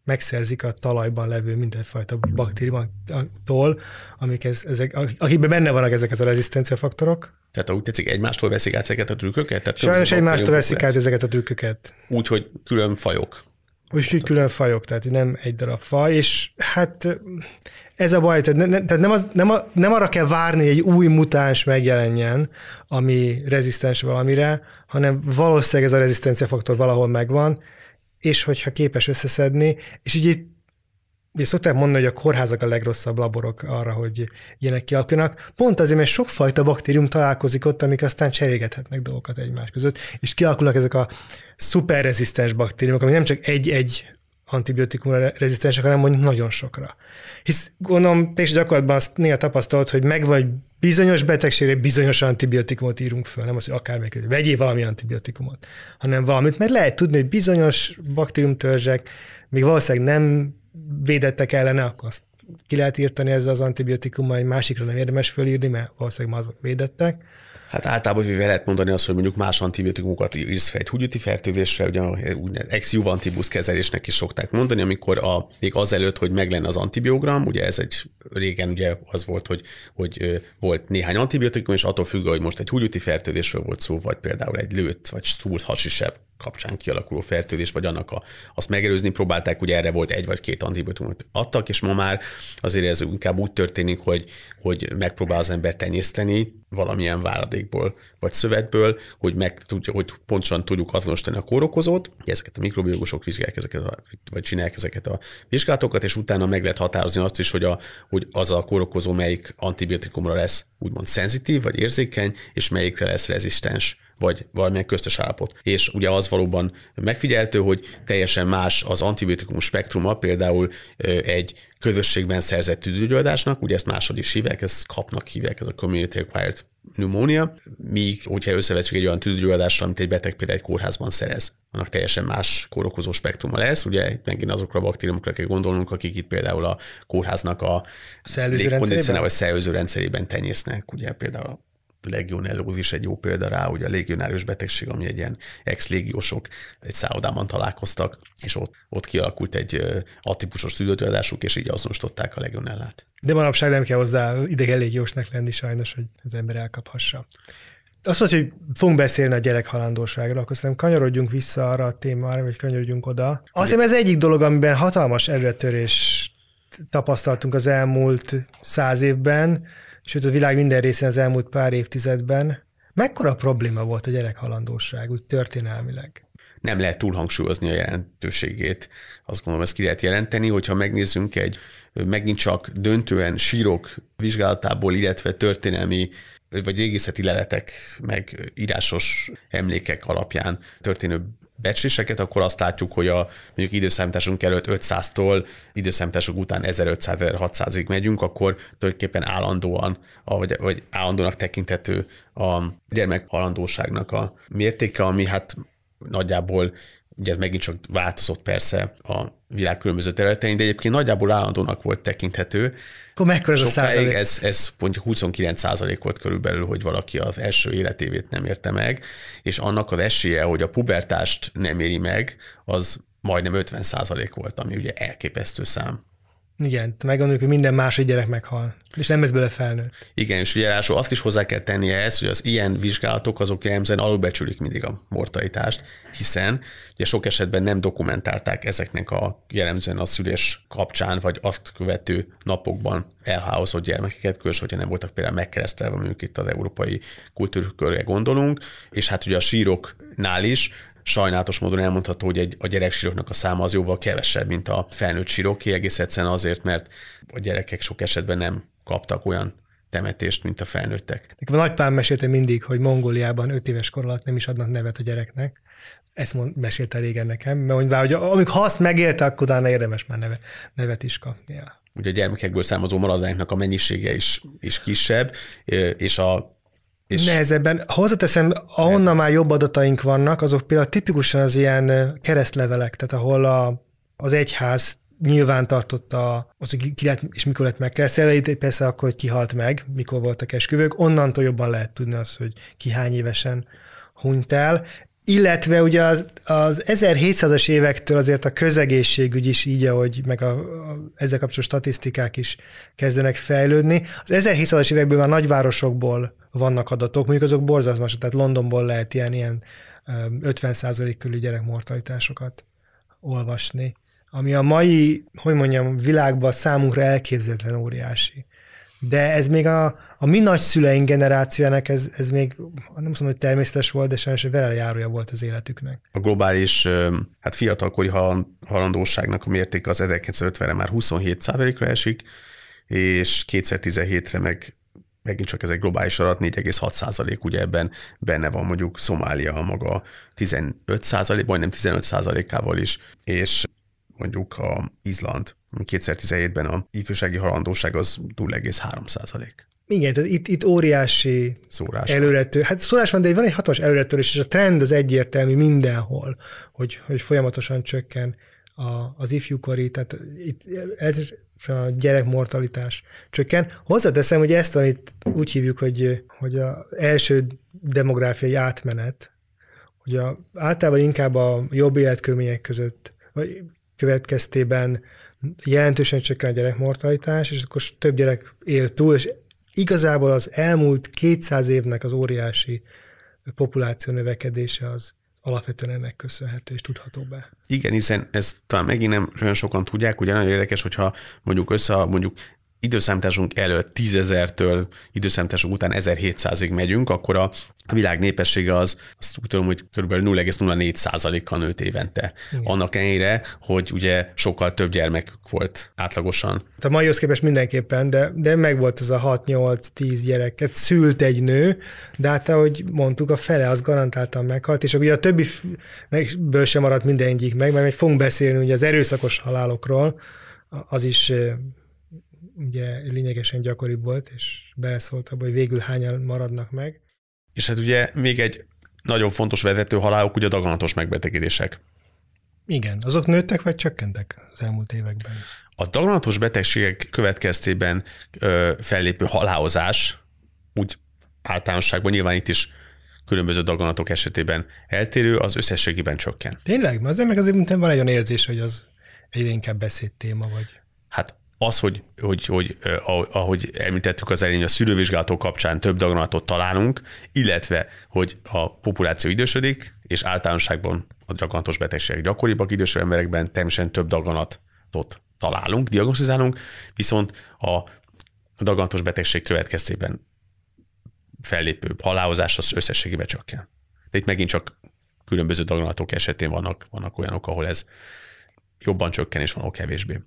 megszerzik a talajban levő mindenfajta baktériumtól, amik ez, ezek, akikben benne vannak ezek az a rezisztencia faktorok. Tehát úgy tetszik, egymástól veszik át ezeket a trükköket? Tehát Sajnos egymástól veszik át ezeket a trükköket. Úgy, hogy külön fajok. Úgyhogy külön fajok, tehát nem egy darab faj, és hát ez a baj, tehát, ne, tehát nem, az, nem, a, nem arra kell várni, hogy egy új mutáns megjelenjen, ami rezisztens valamire, hanem valószínűleg ez a rezisztencia faktor valahol megvan, és hogyha képes összeszedni, és így Ugye szokták mondani, hogy a kórházak a legrosszabb laborok arra, hogy ilyenek kialakulnak. Pont azért, mert sokfajta baktérium találkozik ott, amik aztán cserégethetnek dolgokat egymás között, és kialakulnak ezek a szuperrezisztens baktériumok, amik nem csak egy-egy antibiotikumra rezisztensek, hanem mondjuk nagyon sokra. Hisz gondolom, te is gyakorlatban azt néha tapasztalt, hogy meg vagy bizonyos betegségre bizonyos antibiotikumot írunk föl, nem az, hogy akármelyik, hogy vegyél valami antibiotikumot, hanem valamit, mert lehet tudni, hogy bizonyos baktériumtörzsek még valószínűleg nem védettek ellene, akkor azt ki lehet írtani ezzel az antibiotikummal, egy másikra nem érdemes fölírni, mert valószínűleg azok védettek. Hát általában hogy lehet mondani azt, hogy mondjuk más antibiotikumokat írsz fel egy húgyúti fertőzésre, ugye úgynevezett ex juvantibus kezelésnek is szokták mondani, amikor a, még azelőtt, hogy meg lenne az antibiogram, ugye ez egy régen ugye az volt, hogy, hogy volt néhány antibiotikum, és attól függő, hogy most egy húgyúti fertőzésről volt szó, vagy például egy lőtt, vagy szúrt hasisebb kapcsán kialakuló fertőzés, vagy annak a, azt megelőzni próbálták, ugye erre volt egy vagy két antibiotikumot adtak, és ma már azért ez inkább úgy történik, hogy, hogy megpróbál az ember tenyészteni valamilyen váladékból vagy szövetből, hogy meg tudja, hogy pontosan tudjuk azonosítani a kórokozót, ezeket a mikrobiológusok vizsgálják ezeket, a, vagy csinálják ezeket a vizsgálatokat, és utána meg lehet határozni azt is, hogy, a, hogy az a kórokozó melyik antibiotikumra lesz úgymond szenzitív, vagy érzékeny, és melyikre lesz rezisztens vagy valamilyen köztes állapot. És ugye az valóban megfigyeltő, hogy teljesen más az antibiotikum spektruma, például egy közösségben szerzett tüdőgyulladásnak, ugye ezt másod is hívják, ezt kapnak hívják, ez a community acquired pneumonia, míg hogyha összevetjük egy olyan tüdőgyulladással, amit egy beteg például egy kórházban szerez, annak teljesen más kórokozó spektruma lesz, ugye megint azokra a baktériumokra kell gondolnunk, akik itt például a kórháznak a légkondicionál vagy szellőző rendszerében tenyésznek, ugye például legionellózis egy jó példa rá, ugye a legionárius betegség, ami egy ilyen ex-légiósok egy szállodában találkoztak, és ott, ott kialakult egy atípusos tüdőtőadásuk, és így azonosították a legionellát. De manapság nem kell hozzá idegen légiósnak lenni sajnos, hogy az ember elkaphassa. Azt mondja, hogy fogunk beszélni a gyerekhalandóságról, akkor szerintem kanyarodjunk vissza arra a témára, vagy kanyarodjunk oda. Azt hiszem ez egyik dolog, amiben hatalmas előtörés tapasztaltunk az elmúlt száz évben, sőt a világ minden részén az elmúlt pár évtizedben, Mekkora probléma volt a gyerekhalandóság, úgy történelmileg? Nem lehet túlhangsúlyozni a jelentőségét. Azt gondolom, ezt ki lehet jelenteni, hogyha megnézzünk egy megint csak döntően sírok vizsgálatából, illetve történelmi vagy régészeti leletek, meg írásos emlékek alapján történő becsléseket, akkor azt látjuk, hogy a mondjuk időszámításunk előtt 500-tól időszámítások után 1500-1600-ig megyünk, akkor tulajdonképpen állandóan, vagy, vagy állandónak tekintető a gyermekhalandóságnak a mértéke, ami hát nagyjából ugye ez megint csak változott persze a világ különböző területein, de egyébként nagyjából állandónak volt tekinthető. Akkor mekkora ez a százalék? Ez, ez mondjuk 29 százalék volt körülbelül, hogy valaki az első életévét nem érte meg, és annak az esélye, hogy a pubertást nem éri meg, az majdnem 50 százalék volt, ami ugye elképesztő szám. Igen, meggondoljuk, hogy minden másik gyerek meghal, és nem ez bele felnőtt. Igen, és ugye ráadásul azt is hozzá kell tenni ehhez, hogy az ilyen vizsgálatok azok jellemzően alulbecsülik mindig a mortalitást, hiszen ugye sok esetben nem dokumentálták ezeknek a jellemzően a szülés kapcsán, vagy azt követő napokban elháozott gyermekeket, különös, hogyha nem voltak például megkeresztelve, mondjuk itt az európai kultúrkörre gondolunk, és hát ugye a síroknál is sajnálatos módon elmondható, hogy egy, a gyereksíroknak a száma az jóval kevesebb, mint a felnőtt síroké, egész egyszerűen azért, mert a gyerekek sok esetben nem kaptak olyan temetést, mint a felnőttek. Nekem a nagypám mesélte mindig, hogy Mongóliában 5 éves kor alatt nem is adnak nevet a gyereknek. Ezt mond, mesélte régen nekem, mert mondja, hogy amikor ha azt megélte, akkor utána érdemes már neve, nevet is kapnia. Ugye a gyermekekből származó maradványoknak a mennyisége is, is kisebb, és a és Nehezebben. Hozzáteszem, ahonnan már jobb adataink vannak, azok például tipikusan az ilyen keresztlevelek, tehát ahol a, az egyház nyilván tartotta az, hogy ki lehet, és mikor lett megkeresztelve, persze akkor, hogy kihalt meg, mikor voltak esküvők, onnantól jobban lehet tudni azt, hogy ki hány évesen hunyt el. Illetve ugye az, az 1700-as évektől azért a közegészségügy is így, ahogy meg a, a, ezzel kapcsolatos statisztikák is kezdenek fejlődni. Az 1700-as évekből már nagyvárosokból vannak adatok, mondjuk azok borzalmas, tehát Londonból lehet ilyen, ilyen 50% körül gyerekmortalitásokat olvasni, ami a mai, hogy mondjam, világban számunkra elképzelhetlen óriási. De ez még a, a mi nagyszüleink generációjának ez, ez még nem mondom, hogy természetes volt, de sajnos vele járója volt az életüknek. A globális hát fiatalkori halandóságnak a mértéke az 1950-re már 27 ra esik, és 2017-re meg megint csak ez egy globális adat, 4,6 százalék, ugye ebben benne van mondjuk Szomália maga 15 százalék, majdnem 15 százalékával is, és mondjuk a Izland, 2017-ben a ifjúsági halandóság az 0,3 százalék. Igen, tehát itt, itt óriási szórás előrető. Hát szórás van, de van egy hatalmas előretörés, és a trend az egyértelmű mindenhol, hogy, hogy folyamatosan csökken a, az ifjúkori, tehát itt ez a gyerekmortalitás csökken. Hozzáteszem, hogy ezt, amit úgy hívjuk, hogy, hogy az első demográfiai átmenet, hogy a, általában inkább a jobb életkörülmények között, vagy következtében jelentősen csökken a gyerekmortalitás, és akkor több gyerek él túl, és igazából az elmúlt 200 évnek az óriási populáció növekedése az alapvetően ennek köszönhető és tudható be. Igen, hiszen ezt talán megint nem olyan sokan tudják, ugye nagyon érdekes, hogyha mondjuk össze, mondjuk időszámításunk előtt 10.000-től időszámításunk után 1700-ig megyünk, akkor a világ népessége az, azt úgy tudom, hogy kb. 0,04%-kal nőtt évente. Igen. Annak ellenére, hogy ugye sokkal több gyermekük volt átlagosan. A maihoz képest mindenképpen, de, de meg volt az a 6-8-10 gyereket, szült egy nő, de hát ahogy mondtuk, a fele az garantáltan meghalt, és ugye a többi ből sem maradt mindegyik meg, mert meg fogunk beszélni ugye az erőszakos halálokról, az is ugye lényegesen gyakoribb volt, és beleszólt abba, hogy végül hányan maradnak meg. És hát ugye még egy nagyon fontos vezető halálok, ugye a daganatos megbetegedések. Igen, azok nőttek vagy csökkentek az elmúlt években? A daganatos betegségek következtében ö, fellépő halálozás, úgy általánosságban nyilván itt is különböző daganatok esetében eltérő, az összességében csökken. Tényleg? Azért meg azért mint van egy olyan érzés, hogy az egyre inkább beszéd téma vagy. Hát az, hogy, hogy, hogy ahogy említettük az elején, a szűrővizsgálatok kapcsán több daganatot találunk, illetve, hogy a populáció idősödik, és általánosságban a daganatos betegségek gyakoribbak idősebb emberekben, természetesen több daganatot találunk, diagnosztizálunk, viszont a daganatos betegség következtében fellépő halálozás az összességében csökken. De itt megint csak különböző daganatok esetén vannak, vannak olyanok, ahol ez jobban csökken, és van kevésbé.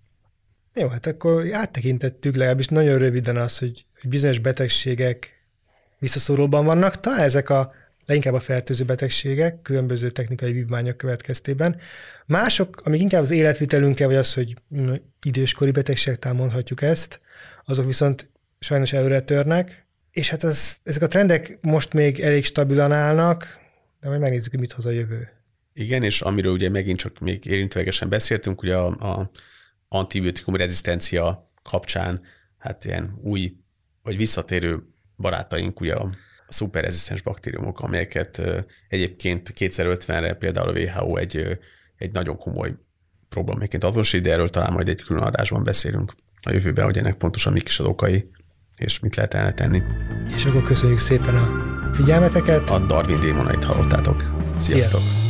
Jó, hát akkor áttekintettük legalábbis nagyon röviden az, hogy bizonyos betegségek visszaszorulban vannak. Talán ezek a leginkább a fertőző betegségek, különböző technikai vívmányok következtében. Mások, amik inkább az életvitelünkkel, vagy az, hogy időskori betegségek mondhatjuk ezt, azok viszont sajnos előre törnek, és hát az, ezek a trendek most még elég stabilan állnak, de majd megnézzük, hogy mit hoz a jövő. Igen, és amiről ugye megint csak még érintőlegesen beszéltünk, ugye a, a antibiotikum rezisztencia kapcsán, hát ilyen új vagy visszatérő barátaink ugye a szuperrezisztens baktériumok, amelyeket egyébként 2050-re például a WHO egy, egy nagyon komoly problémaként azonosít, de erről talán majd egy külön adásban beszélünk a jövőben, hogy ennek pontosan mik is az okai, és mit lehet ellene tenni. És akkor köszönjük szépen a figyelmeteket. A Darwin démonait hallottátok. Sziasztok! Sziasztok.